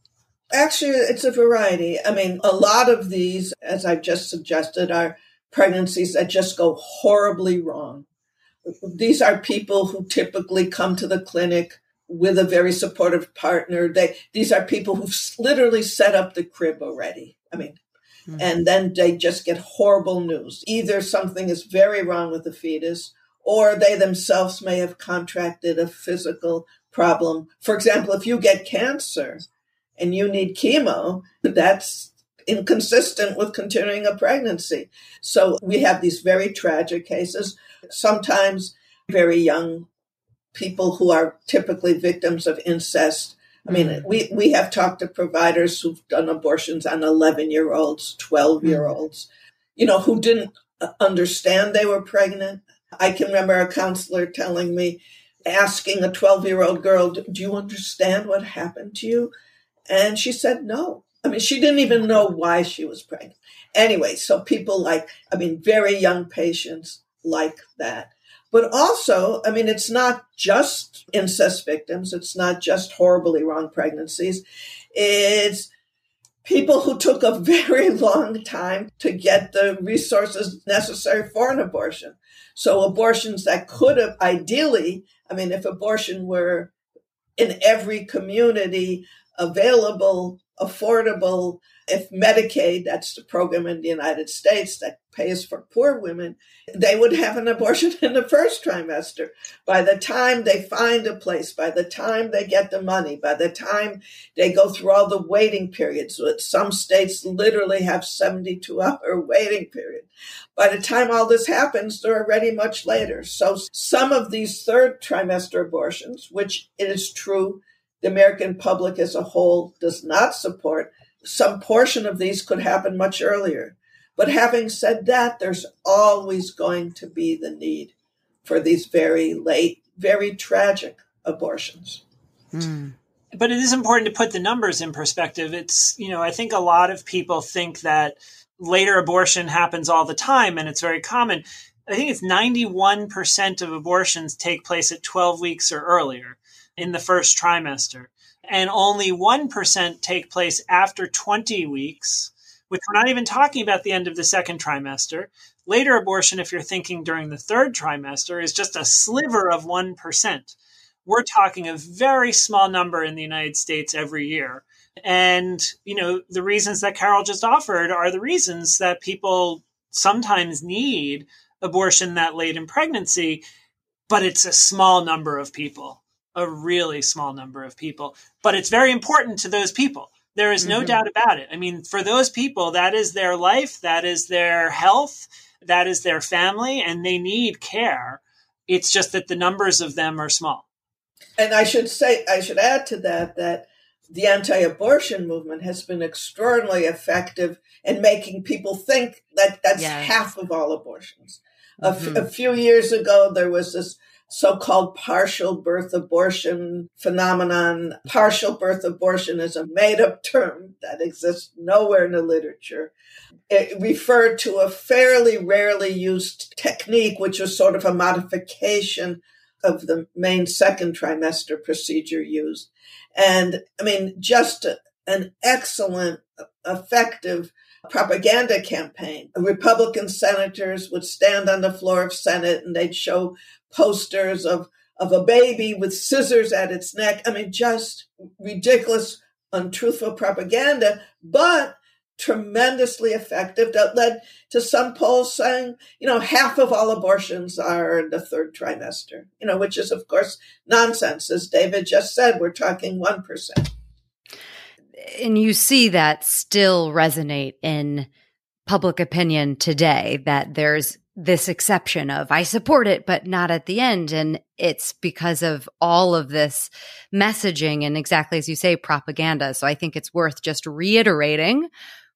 Actually, it's a variety. I mean, a lot of these, as I've just suggested, are pregnancies that just go horribly wrong. These are people who typically come to the clinic with a very supportive partner. They these are people who've literally set up the crib already. I mean, mm-hmm. and then they just get horrible news. Either something is very wrong with the fetus, or they themselves may have contracted a physical problem. For example, if you get cancer and you need chemo, that's inconsistent with continuing a pregnancy. So we have these very tragic cases. Sometimes very young people who are typically victims of incest. I mean, mm. we, we have talked to providers who've done abortions on 11 year olds, 12 year olds, you know, who didn't understand they were pregnant. I can remember a counselor telling me, asking a 12 year old girl, Do you understand what happened to you? And she said no. I mean, she didn't even know why she was pregnant. Anyway, so people like, I mean, very young patients like that. But also, I mean, it's not just incest victims. It's not just horribly wrong pregnancies. It's people who took a very long time to get the resources necessary for an abortion. So abortions that could have ideally, I mean, if abortion were in every community available, affordable, if Medicaid, that's the program in the United States that pays for poor women, they would have an abortion in the first trimester. By the time they find a place, by the time they get the money, by the time they go through all the waiting periods, some states literally have 72 hour waiting period. By the time all this happens, they're already much later. So some of these third trimester abortions, which it is true the American public as a whole does not support, some portion of these could happen much earlier. But having said that, there's always going to be the need for these very late, very tragic abortions. Mm. But it is important to put the numbers in perspective. It's, you know, I think a lot of people think that later abortion happens all the time and it's very common. I think it's 91% of abortions take place at 12 weeks or earlier in the first trimester and only 1% take place after 20 weeks, which we're not even talking about the end of the second trimester. Later abortion, if you're thinking during the third trimester, is just a sliver of 1%. We're talking a very small number in the United States every year. And, you know, the reasons that Carole just offered are the reasons that people sometimes need abortion that late in pregnancy, but it's a small number of people a really small number of people, but it's very important to those people. There is no mm-hmm. doubt about it. I mean, for those people, that is their life, that is their health, that is their family, and they need care. It's just that the numbers of them are small. And I should say, I should add to that that the anti abortion movement has been extraordinarily effective in making people think that that's yes. half of all abortions. Mm-hmm. A, f- a few years ago, there was this so-called partial birth abortion phenomenon. Partial birth abortion is a made-up term that exists nowhere in the literature. It referred to a fairly rarely used technique, which was sort of a modification of the main second trimester procedure used. And I mean, just an excellent, effective propaganda campaign. Republican senators would stand on the floor of Senate and they'd show posters of of a baby with scissors at its neck. I mean, just ridiculous, untruthful propaganda, but tremendously effective that led to some polls saying, you know, half of all abortions are in the third trimester, you know, which is, of course, nonsense. As David just said, we're talking 1%. And you see that still resonate in public opinion today that there's this exception of I support it, but not at the end. And it's because of all of this messaging and exactly as you say, propaganda. So I think it's worth just reiterating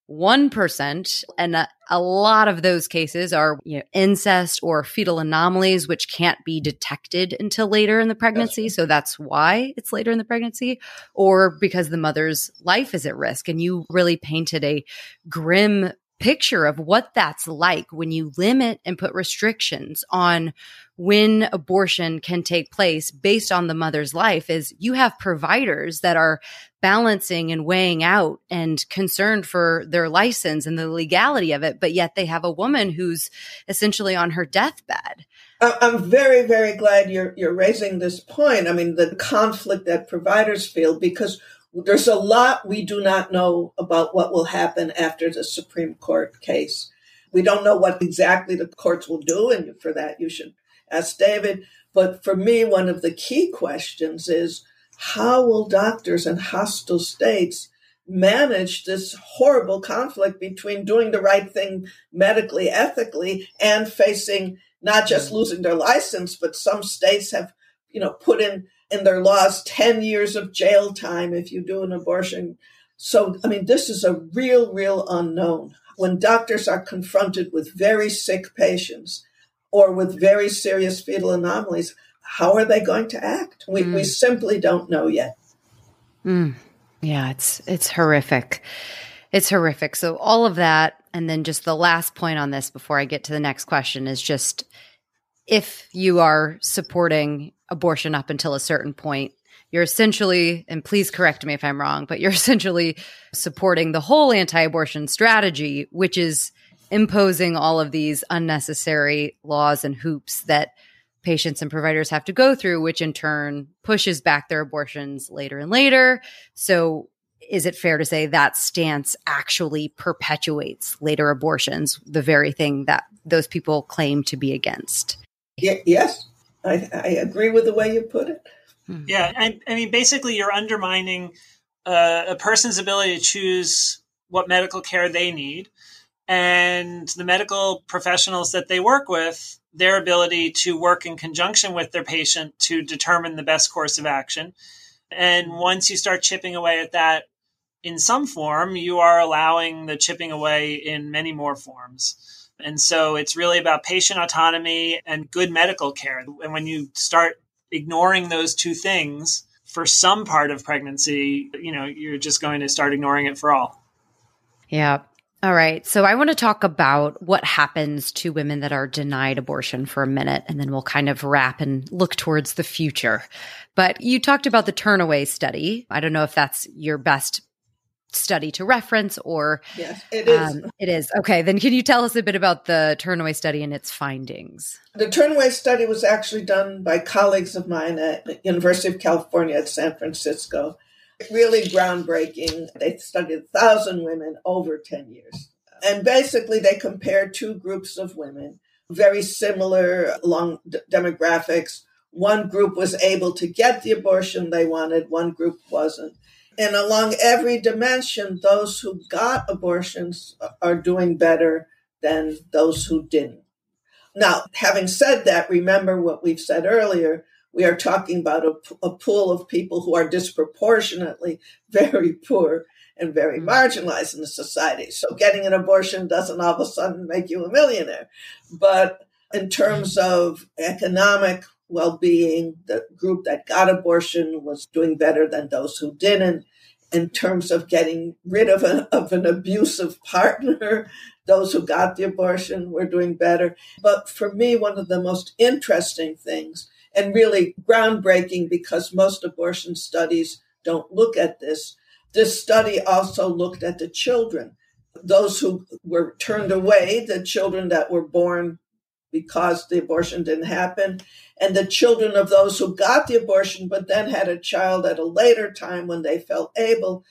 1%. And a, a lot of those cases are you know, incest or fetal anomalies, which can't be detected until later in the pregnancy. That's so that's why it's later in the pregnancy or because the mother's life is at risk. And you really painted a grim picture of what that's like when you limit and put restrictions on when abortion can take place based on the mother's life is you have providers that are balancing and weighing out and concerned for their license and the legality of it but yet they have a woman who's essentially on her deathbed. I'm very very glad you're you're raising this point. I mean the conflict that providers feel because there's a lot we do not know about what will happen after the Supreme Court case. We don't know what exactly the courts will do, and for that you should ask David. But for me, one of the key questions is how will doctors in hostile states manage this horrible conflict between doing the right thing medically, ethically, and facing not just losing their license, but some states have, you know, put in in their laws 10 years of jail time if you do an abortion. So, I mean, this is a real, real unknown. When doctors are confronted with very sick patients or with very serious fetal anomalies, how are they going to act? We, mm. we simply don't know yet. Mm. Yeah, it's it's horrific. It's horrific. So all of that and then just the last point on this before I get to the next question is just if you are supporting abortion up until a certain point, you're essentially, and please correct me if I'm wrong, but you're essentially supporting the whole anti abortion strategy, which is imposing all of these unnecessary laws and hoops that patients and providers have to go through, which in turn pushes back their abortions later and later. So, is it fair to say that stance actually perpetuates later abortions, the very thing that those people claim to be against? yes, I, I agree with the way you put it. Hmm. Yeah, I, I mean, basically, you're undermining uh, a person's ability to choose what medical care they need and the medical professionals that they work with their ability to work in conjunction with their patient to determine the best course of action. And once you start chipping away at that in some form, you are allowing the chipping away in many more forms. And so it's really about patient autonomy and good medical care. And when you start ignoring those two things for some part of pregnancy, you know, you're just going to start ignoring it for all. Yeah. All right. So I want to talk about what happens to women that are denied abortion for a minute, and then we'll kind of wrap and look towards the future. But you talked about the turnaway study. I don't know if that's your best study to reference or yes it is. um, it is. Okay then can you tell us a bit about the turnaway study and its findings? The turnaway study was actually done by colleagues of mine at the university of california at san francisco. Really groundbreaking. They studied a thousand women over 10 years. And basically they compared two groups of women very similar along d- demographics. One group was able to get the abortion they wanted one group wasn't and along every dimension, those who got abortions are doing better than those who didn't. Now, having said that, remember what we've said earlier. We are talking about a, a pool of people who are disproportionately very poor and very mm-hmm. marginalized in the society. So getting an abortion doesn't all of a sudden make you a millionaire. But in terms of economic well being. The group that got abortion was doing better than those who didn't. In terms of getting rid of, a, of an abusive partner, those who got the abortion were doing better. But for me, one of the most interesting things, and really groundbreaking because most abortion studies don't look at this, this study also looked at the children. Those who were turned away, the children that were born because the abortion didn't happen, and the children of those who got the abortion but then had a child at a later time when they felt able.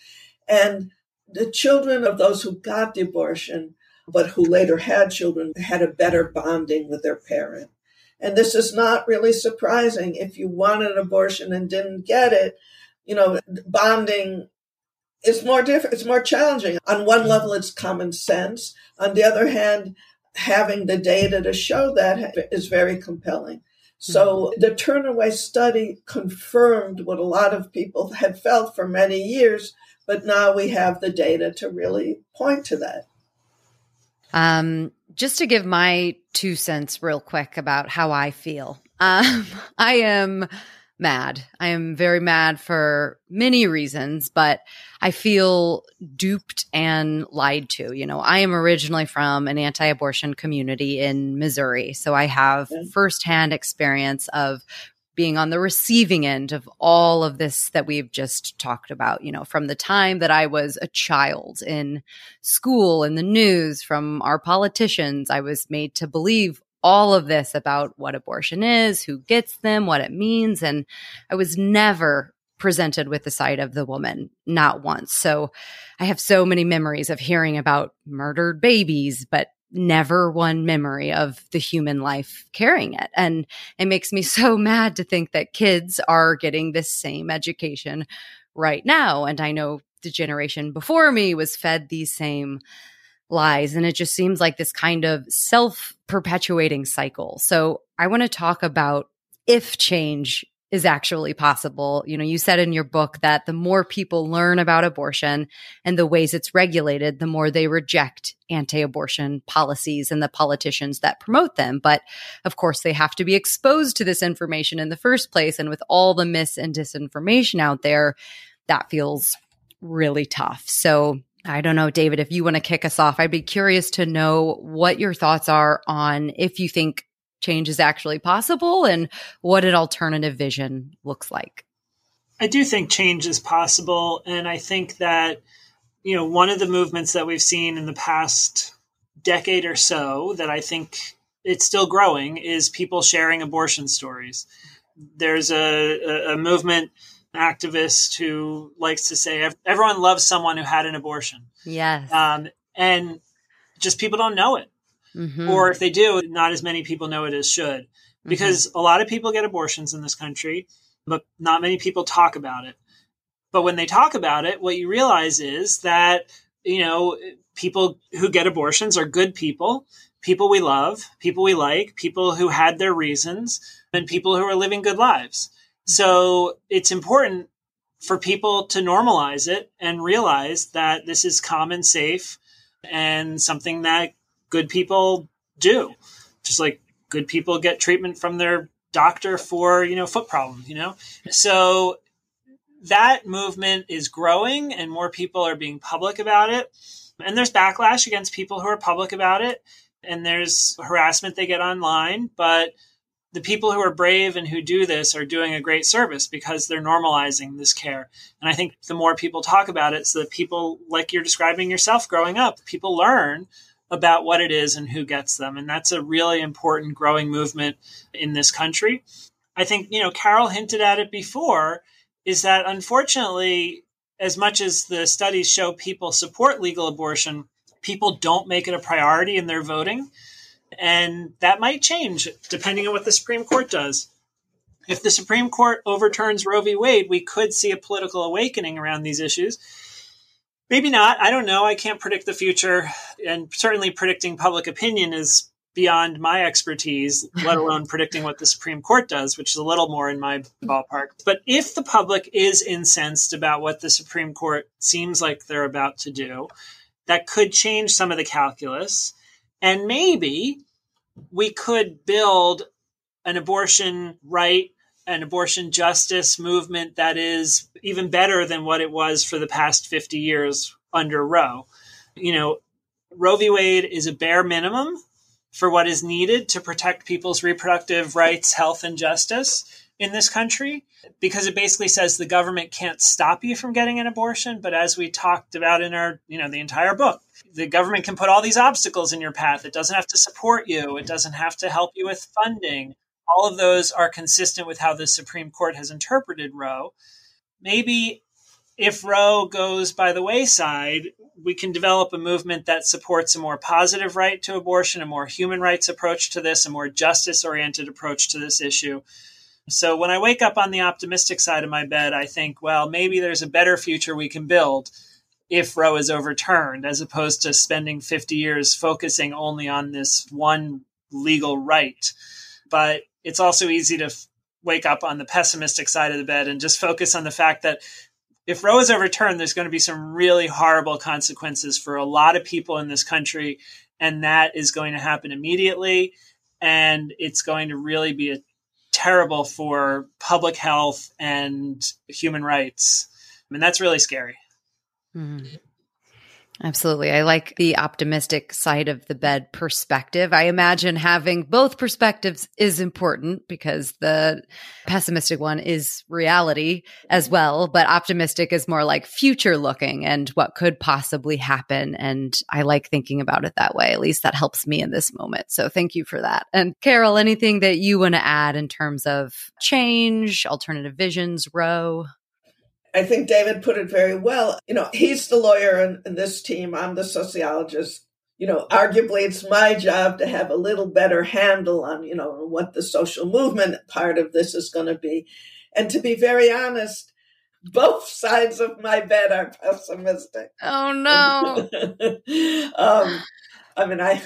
And the children of those who got the abortion but who later had children had a better bonding with their parent. And this is not really surprising. If you wanted an abortion and didn't get it, you know, bonding is more different. It's more challenging. On one level, it's common sense. On the other hand, having the data to show that is very compelling. So mm-hmm. the Turnaway study confirmed what a lot of people had felt for many years, but now we have the data to really point to that. Um, just to give my two cents real quick about how I feel. Um, I am mad. I am very mad for many reasons, but I feel duped and lied to. You know, I am originally from an anti abortion community in Missouri. So I have firsthand experience of being on the receiving end of all of this that we've just talked about, you know, from the time that I was a child in school, in the news, from our politicians, I was made to believe all of this about what abortion is, who gets them, what it means. And I was never presented with the side of the woman, not once. So I have so many memories of hearing about murdered babies, but never one memory of the human life carrying it. And it makes me so mad to think that kids are getting this same education right now. And I know the generation before me was fed these same lies. And it just seems like this kind of self perpetuating cycle. So I want to talk about if change is actually possible. You know, you said in your book that the more people learn about abortion and the ways it's regulated, the more they reject anti abortion policies and the politicians that promote them. But of course, they have to be exposed to this information in the first place. And with all the mis and disinformation out there, that feels really tough. So I don't know, David, if you want to kick us off, I'd be curious to know what your thoughts are on if you think change is actually possible and what an alternative vision looks like. I do think change is possible. And I think that, you know, one of the movements that we've seen in the past decade or so that I think it's still growing is people sharing abortion stories. There's a, a, movement activist who likes to say everyone loves someone who had an abortion. Yes. Um, and just people don't know it. Mm-hmm. Or if they do, not as many people know it as should. Mm-hmm. Because mm-hmm. a lot of people get abortions in this country, but not many people talk about it. But when they talk about it, what you realize is that, you know, people who get abortions are good people, people we love, people we like, people who had their reasons, and people who are living good lives. So it's important for people to normalize it and realize that this is common, safe, and something that good people do. Just like good people get treatment from their doctor for, you know, foot problems, you know? So that movement is growing and more people are being public about it. And there's backlash against people who are public about it. And there's harassment they get online. But the people who are brave and who do this are doing a great service because they're normalizing this care. And I think the more people talk about it, so that people, like you're describing yourself growing up, people learn about what it is and who gets them. And that's a really important growing movement in this country. I think, you know, Carole hinted at it before, is that unfortunately, as much as the studies show people support legal abortion, people don't make it a priority in their voting. And that might change depending on what the Supreme Court does. If the Supreme Court overturns Roe v. Wade, we could see a political awakening around these issues. Maybe not. I don't know. I can't predict the future. And certainly predicting public opinion is beyond my expertise, let alone predicting what the Supreme Court does, which is a little more in my ballpark. But if the public is incensed about what the Supreme Court seems like they're about to do, that could change some of the calculus. And maybe we could build an abortion right, an abortion justice movement that is even better than what it was for the past 50 years under Roe. You know, Roe v. Wade is a bare minimum for what is needed to protect people's reproductive rights, health, and justice in this country because it basically says the government can't stop you from getting an abortion but as we talked about in our you know the entire book the government can put all these obstacles in your path. It doesn't have to support you. It doesn't have to help you with funding. All of those are consistent with how the supreme court has interpreted roe. Maybe if roe goes by the wayside we can develop a movement that supports a more positive right to abortion a more human rights approach to this a more justice oriented approach to this issue. So when I wake up on the optimistic side of my bed, I think, well, maybe there's a better future we can build if Roe is overturned, as opposed to spending 50 years focusing only on this one legal right. But it's also easy to f- wake up on the pessimistic side of the bed and just focus on the fact that if Roe is overturned, there's going to be some really horrible consequences for a lot of people in this country. And that is going to happen immediately. And it's going to really be a terrible for public health and human rights. I mean, that's really scary. Mm-hmm. Absolutely. I like the optimistic side of the bed perspective. I imagine having both perspectives is important because the pessimistic one is reality as well, but optimistic is more like future looking and what could possibly happen. And I like thinking about it that way. At least that helps me in this moment. So thank you for that. And Carole, anything that you want to add in terms of change, alternative visions, Roe? I think David put it very well. You know, he's the lawyer in, in, this team. I'm the sociologist. You know, arguably it's my job to have a little better handle on, you know, what the social movement part of this is going to be. And to be very honest, both sides of my bed are pessimistic. Oh no. um, I mean, I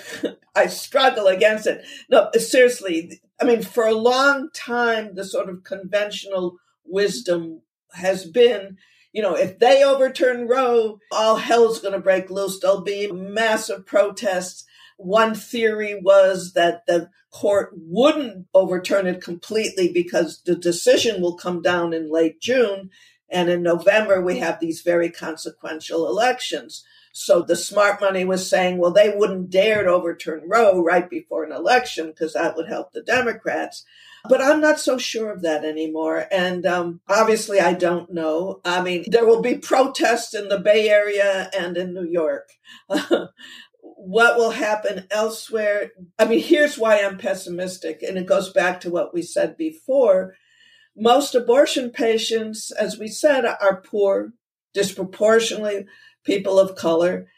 I struggle against it. No, seriously. I mean, for a long time, the sort of conventional wisdom has been you know, if they overturn Roe, all hell's going to break loose. There'll be massive protests. One theory was that the court wouldn't overturn it completely because the decision will come down in late June And in November, we have these very consequential elections. So the smart money was saying, well, they wouldn't dare to overturn Roe right before an election because that would help the Democrats. But I'm not so sure of that anymore. And um, obviously, I don't know. I mean, there will be protests in the Bay Area and in New York. what will happen elsewhere? I mean, here's why I'm pessimistic. And it goes back to what we said before. Most abortion patients, as we said, are poor, disproportionately people of color.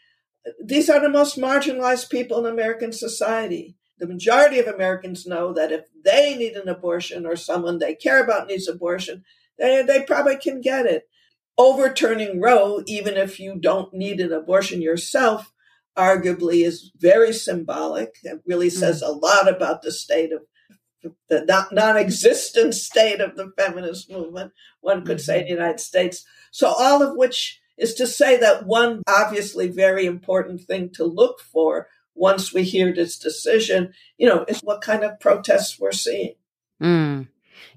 These are the most marginalized people in American society. The majority of Americans know that if they need an abortion or someone they care about needs abortion, they, they probably can get it. Overturning Roe, even if you don't need an abortion yourself, arguably is very symbolic. It really hmm. says a lot about the state of the non existent state of the feminist movement, one could say in the mm-hmm. United States. So, all of which is to say that one obviously very important thing to look for once we hear this decision, you know, is what kind of protests we're seeing. Mm.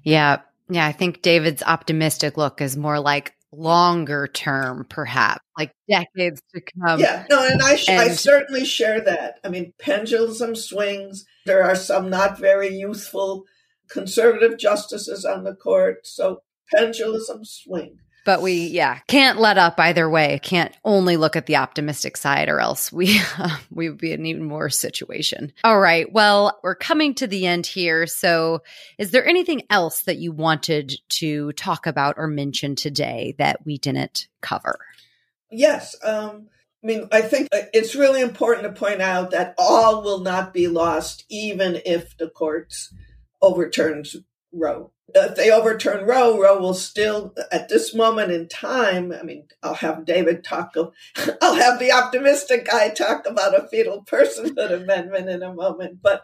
Yeah. Yeah. I think David's optimistic look is more like longer term, perhaps, like decades to come. Yeah. No, and I, sh- and- I certainly share that. I mean, pendulum swings. There are some not very youthful conservative justices on the court. So pendulum swing but we yeah can't let up either way. Can't only look at the optimistic side or else we uh, we would be in even worse situation. All right. Well we're coming to the end here. So is there anything else that you wanted to talk about or mention today that we didn't cover? Yes um I mean, I think it's really important to point out that all will not be lost, even if the courts overturns Roe if they overturn Roe, Roe will still, at this moment in time, I mean, I'll have David talk, of, I'll have the optimistic guy talk about a fetal personhood amendment in a moment, but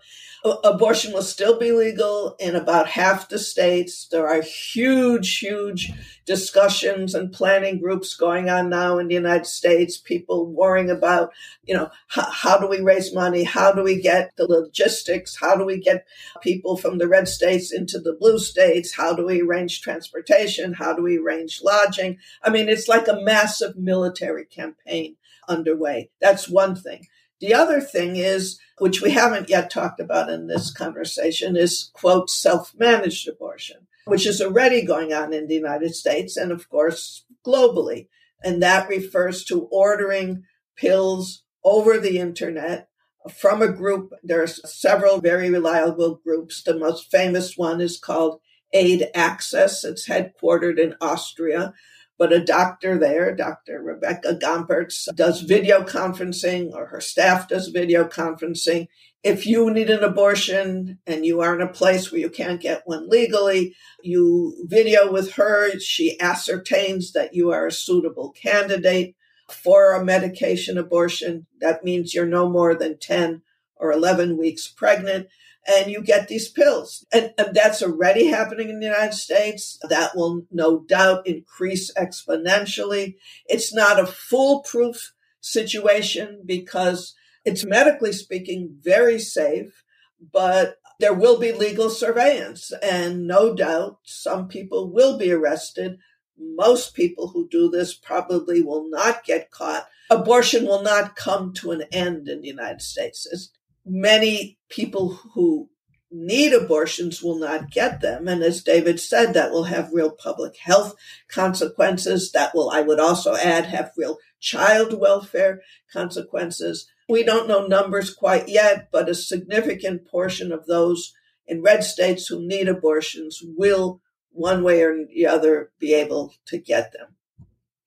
abortion will still be legal in about half the states. There are huge, huge discussions and planning groups going on now in the United States, people worrying about, you know, how, how do we raise money? How do we get the logistics? How do we get people from the red states into the blue states? How do we arrange transportation? How do we arrange lodging? I mean, it's like a massive military campaign underway. That's one thing. The other thing is, which we haven't yet talked about in this conversation, is quote, self managed abortion which is already going on in the United States and, of course, globally. And that refers to ordering pills over the internet from a group. There are several very reliable groups. The most famous one is called Aid Access. It's headquartered in Austria. But a doctor there, Dr. Rebecca Gomperts, does video conferencing, or her staff does video conferencing if you need an abortion and you are in a place where you can't get one legally, you video with her. She ascertains that you are a suitable candidate for a medication abortion. That means you're no more than 10 or 11 weeks pregnant and you get these pills. And, and, that's already happening in the United States. That will no doubt increase exponentially. It's not a foolproof situation because it's medically speaking very safe, but there will be legal surveillance. And no doubt some people will be arrested. Most people who do this probably will not get caught. Abortion will not come to an end in the United States. As many people who need abortions will not get them. And as David said, that will have real public health consequences. That will, I would also add, have real child welfare consequences. We don't know numbers quite yet, but a significant portion of those in red states who need abortions will, one way or the other, be able to get them.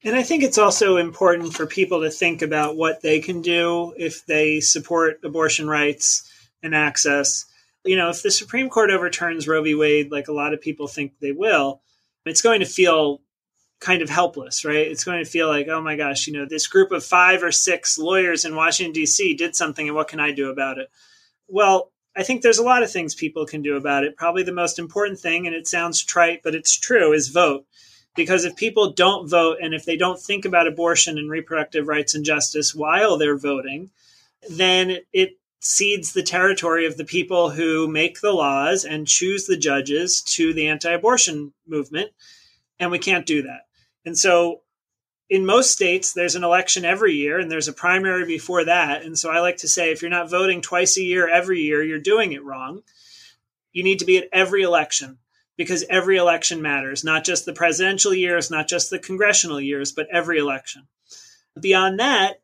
And I think it's also important for people to think about what they can do if they support abortion rights and access. You know, if the Supreme Court overturns Roe v. Wade, like a lot of people think they will, it's going to feel kind of helpless, right? It's going to feel like, oh my gosh, you know, this group of five or six lawyers in Washington, D.C. did something, and what can I do about it? Well, I think there's a lot of things people can do about it. Probably the most important thing, and it sounds trite, but it's true, is vote. Because if people don't vote and if they don't think about abortion and reproductive rights and justice while they're voting, then it cedes the territory of the people who make the laws and choose the judges to the anti abortion movement. And we can't do that. And so in most states, there's an election every year and there's a primary before that. And so I like to say if you're not voting twice a year every year, you're doing it wrong. You need to be at every election because every election matters, not just the presidential years, not just the congressional years, but every election. Beyond that,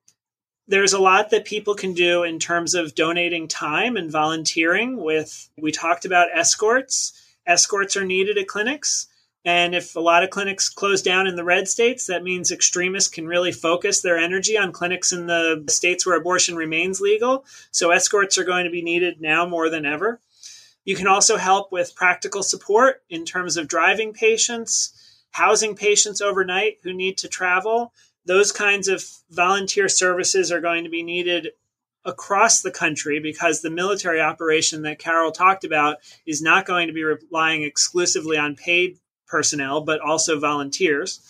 there's a lot that people can do in terms of donating time and volunteering with we talked about escorts. Escorts are needed at clinics and if a lot of clinics close down in the red states, that means extremists can really focus their energy on clinics in the states where abortion remains legal. So escorts are going to be needed now more than ever. You can also help with practical support in terms of driving patients, housing patients overnight who need to travel. Those kinds of volunteer services are going to be needed across the country because the military operation that Carole talked about is not going to be relying exclusively on paid personnel, but also volunteers.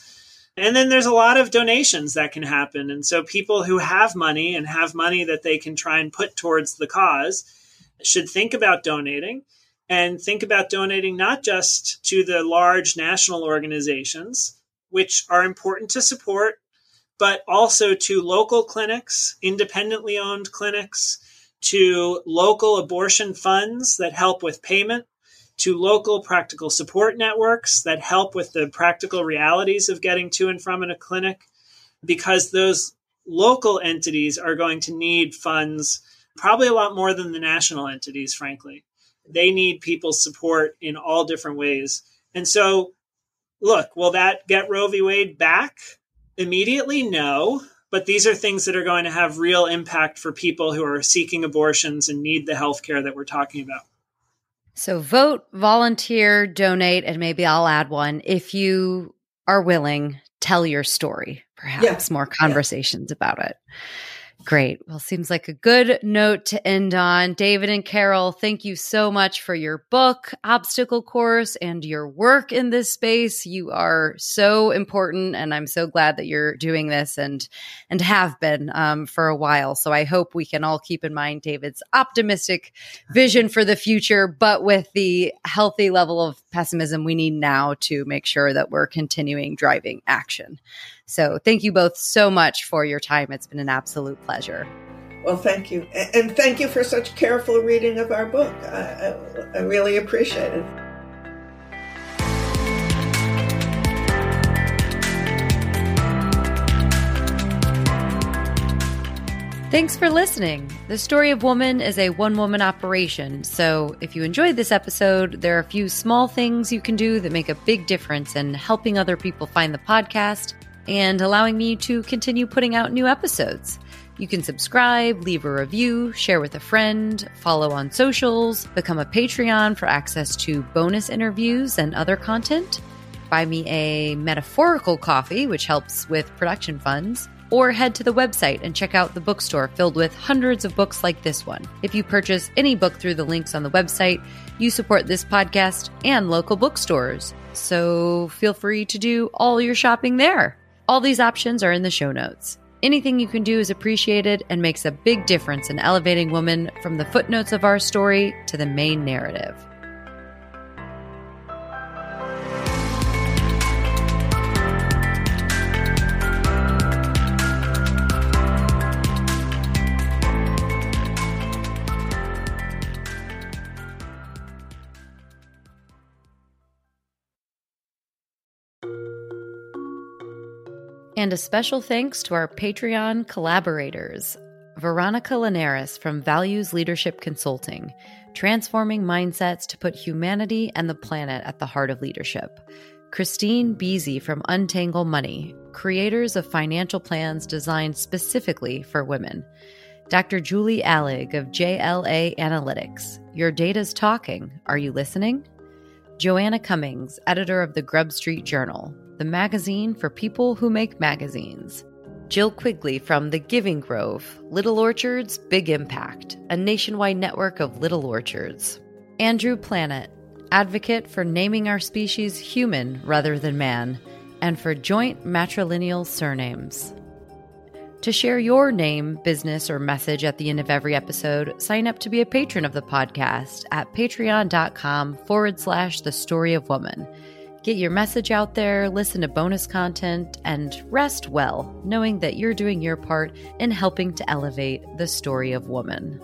And then there's a lot of donations that can happen. And so people who have money and have money that they can try and put towards the cause should think about donating and think about donating not just to the large national organizations, which are important to support, but also to local clinics, independently owned clinics, to local abortion funds that help with payment to local practical support networks that help with the practical realities of getting to and from in a clinic, because those local entities are going to need funds probably a lot more than the national entities, frankly. They need people's support in all different ways. And so, look, will that get Roe v. Wade back immediately? No. But these are things that are going to have real impact for people who are seeking abortions and need the health care that we're talking about. So vote, volunteer, donate, and maybe I'll add one. If you are willing, tell your story, perhaps yeah. more conversations yeah. about it. Great. Well, seems like a good note to end on. David and Carole, thank you so much for your book, Obstacle Course, and your work in this space. You are so important, and I'm so glad that you're doing this and and have been um, for a while. So I hope we can all keep in mind David's optimistic vision for the future, but with the healthy level of pessimism we need now to make sure that we're continuing driving action. So thank you both so much for your time. It's been an absolute pleasure. Well, thank you. And thank you for such careful reading of our book. I, I, I really appreciate it. Thanks for listening. The Story of Woman is a one woman operation. So, if you enjoyed this episode, there are a few small things you can do that make a big difference in helping other people find the podcast and allowing me to continue putting out new episodes. You can subscribe, leave a review, share with a friend, follow on socials, become a Patreon for access to bonus interviews and other content, buy me a metaphorical coffee, which helps with production funds, or head to the website and check out the bookstore filled with hundreds of books like this one. If you purchase any book through the links on the website, you support this podcast and local bookstores. So feel free to do all your shopping there. All these options are in the show notes. Anything you can do is appreciated and makes a big difference in elevating women from the footnotes of our story to the main narrative. And a special thanks to our Patreon collaborators Veronica Linares from Values Leadership Consulting, transforming mindsets to put humanity and the planet at the heart of leadership. Christine Beasy from Untangle Money, creators of financial plans designed specifically for women. Dr. Julie Allig of JLA Analytics, your data's talking. Are you listening? Joanna Cummings, editor of the Grub Street Journal, the magazine for people who make magazines. Jill Quigley from The Giving Grove, Little Orchards, Big Impact, a nationwide network of little orchards. Andrew Planet, advocate for naming our species human rather than man, and for joint matrilineal surnames. To share your name, business, or message at the end of every episode, sign up to be a patron of the podcast at patreon.com forward slash the story of woman. Get your message out there, listen to bonus content, and rest well, knowing that you're doing your part in helping to elevate the story of woman.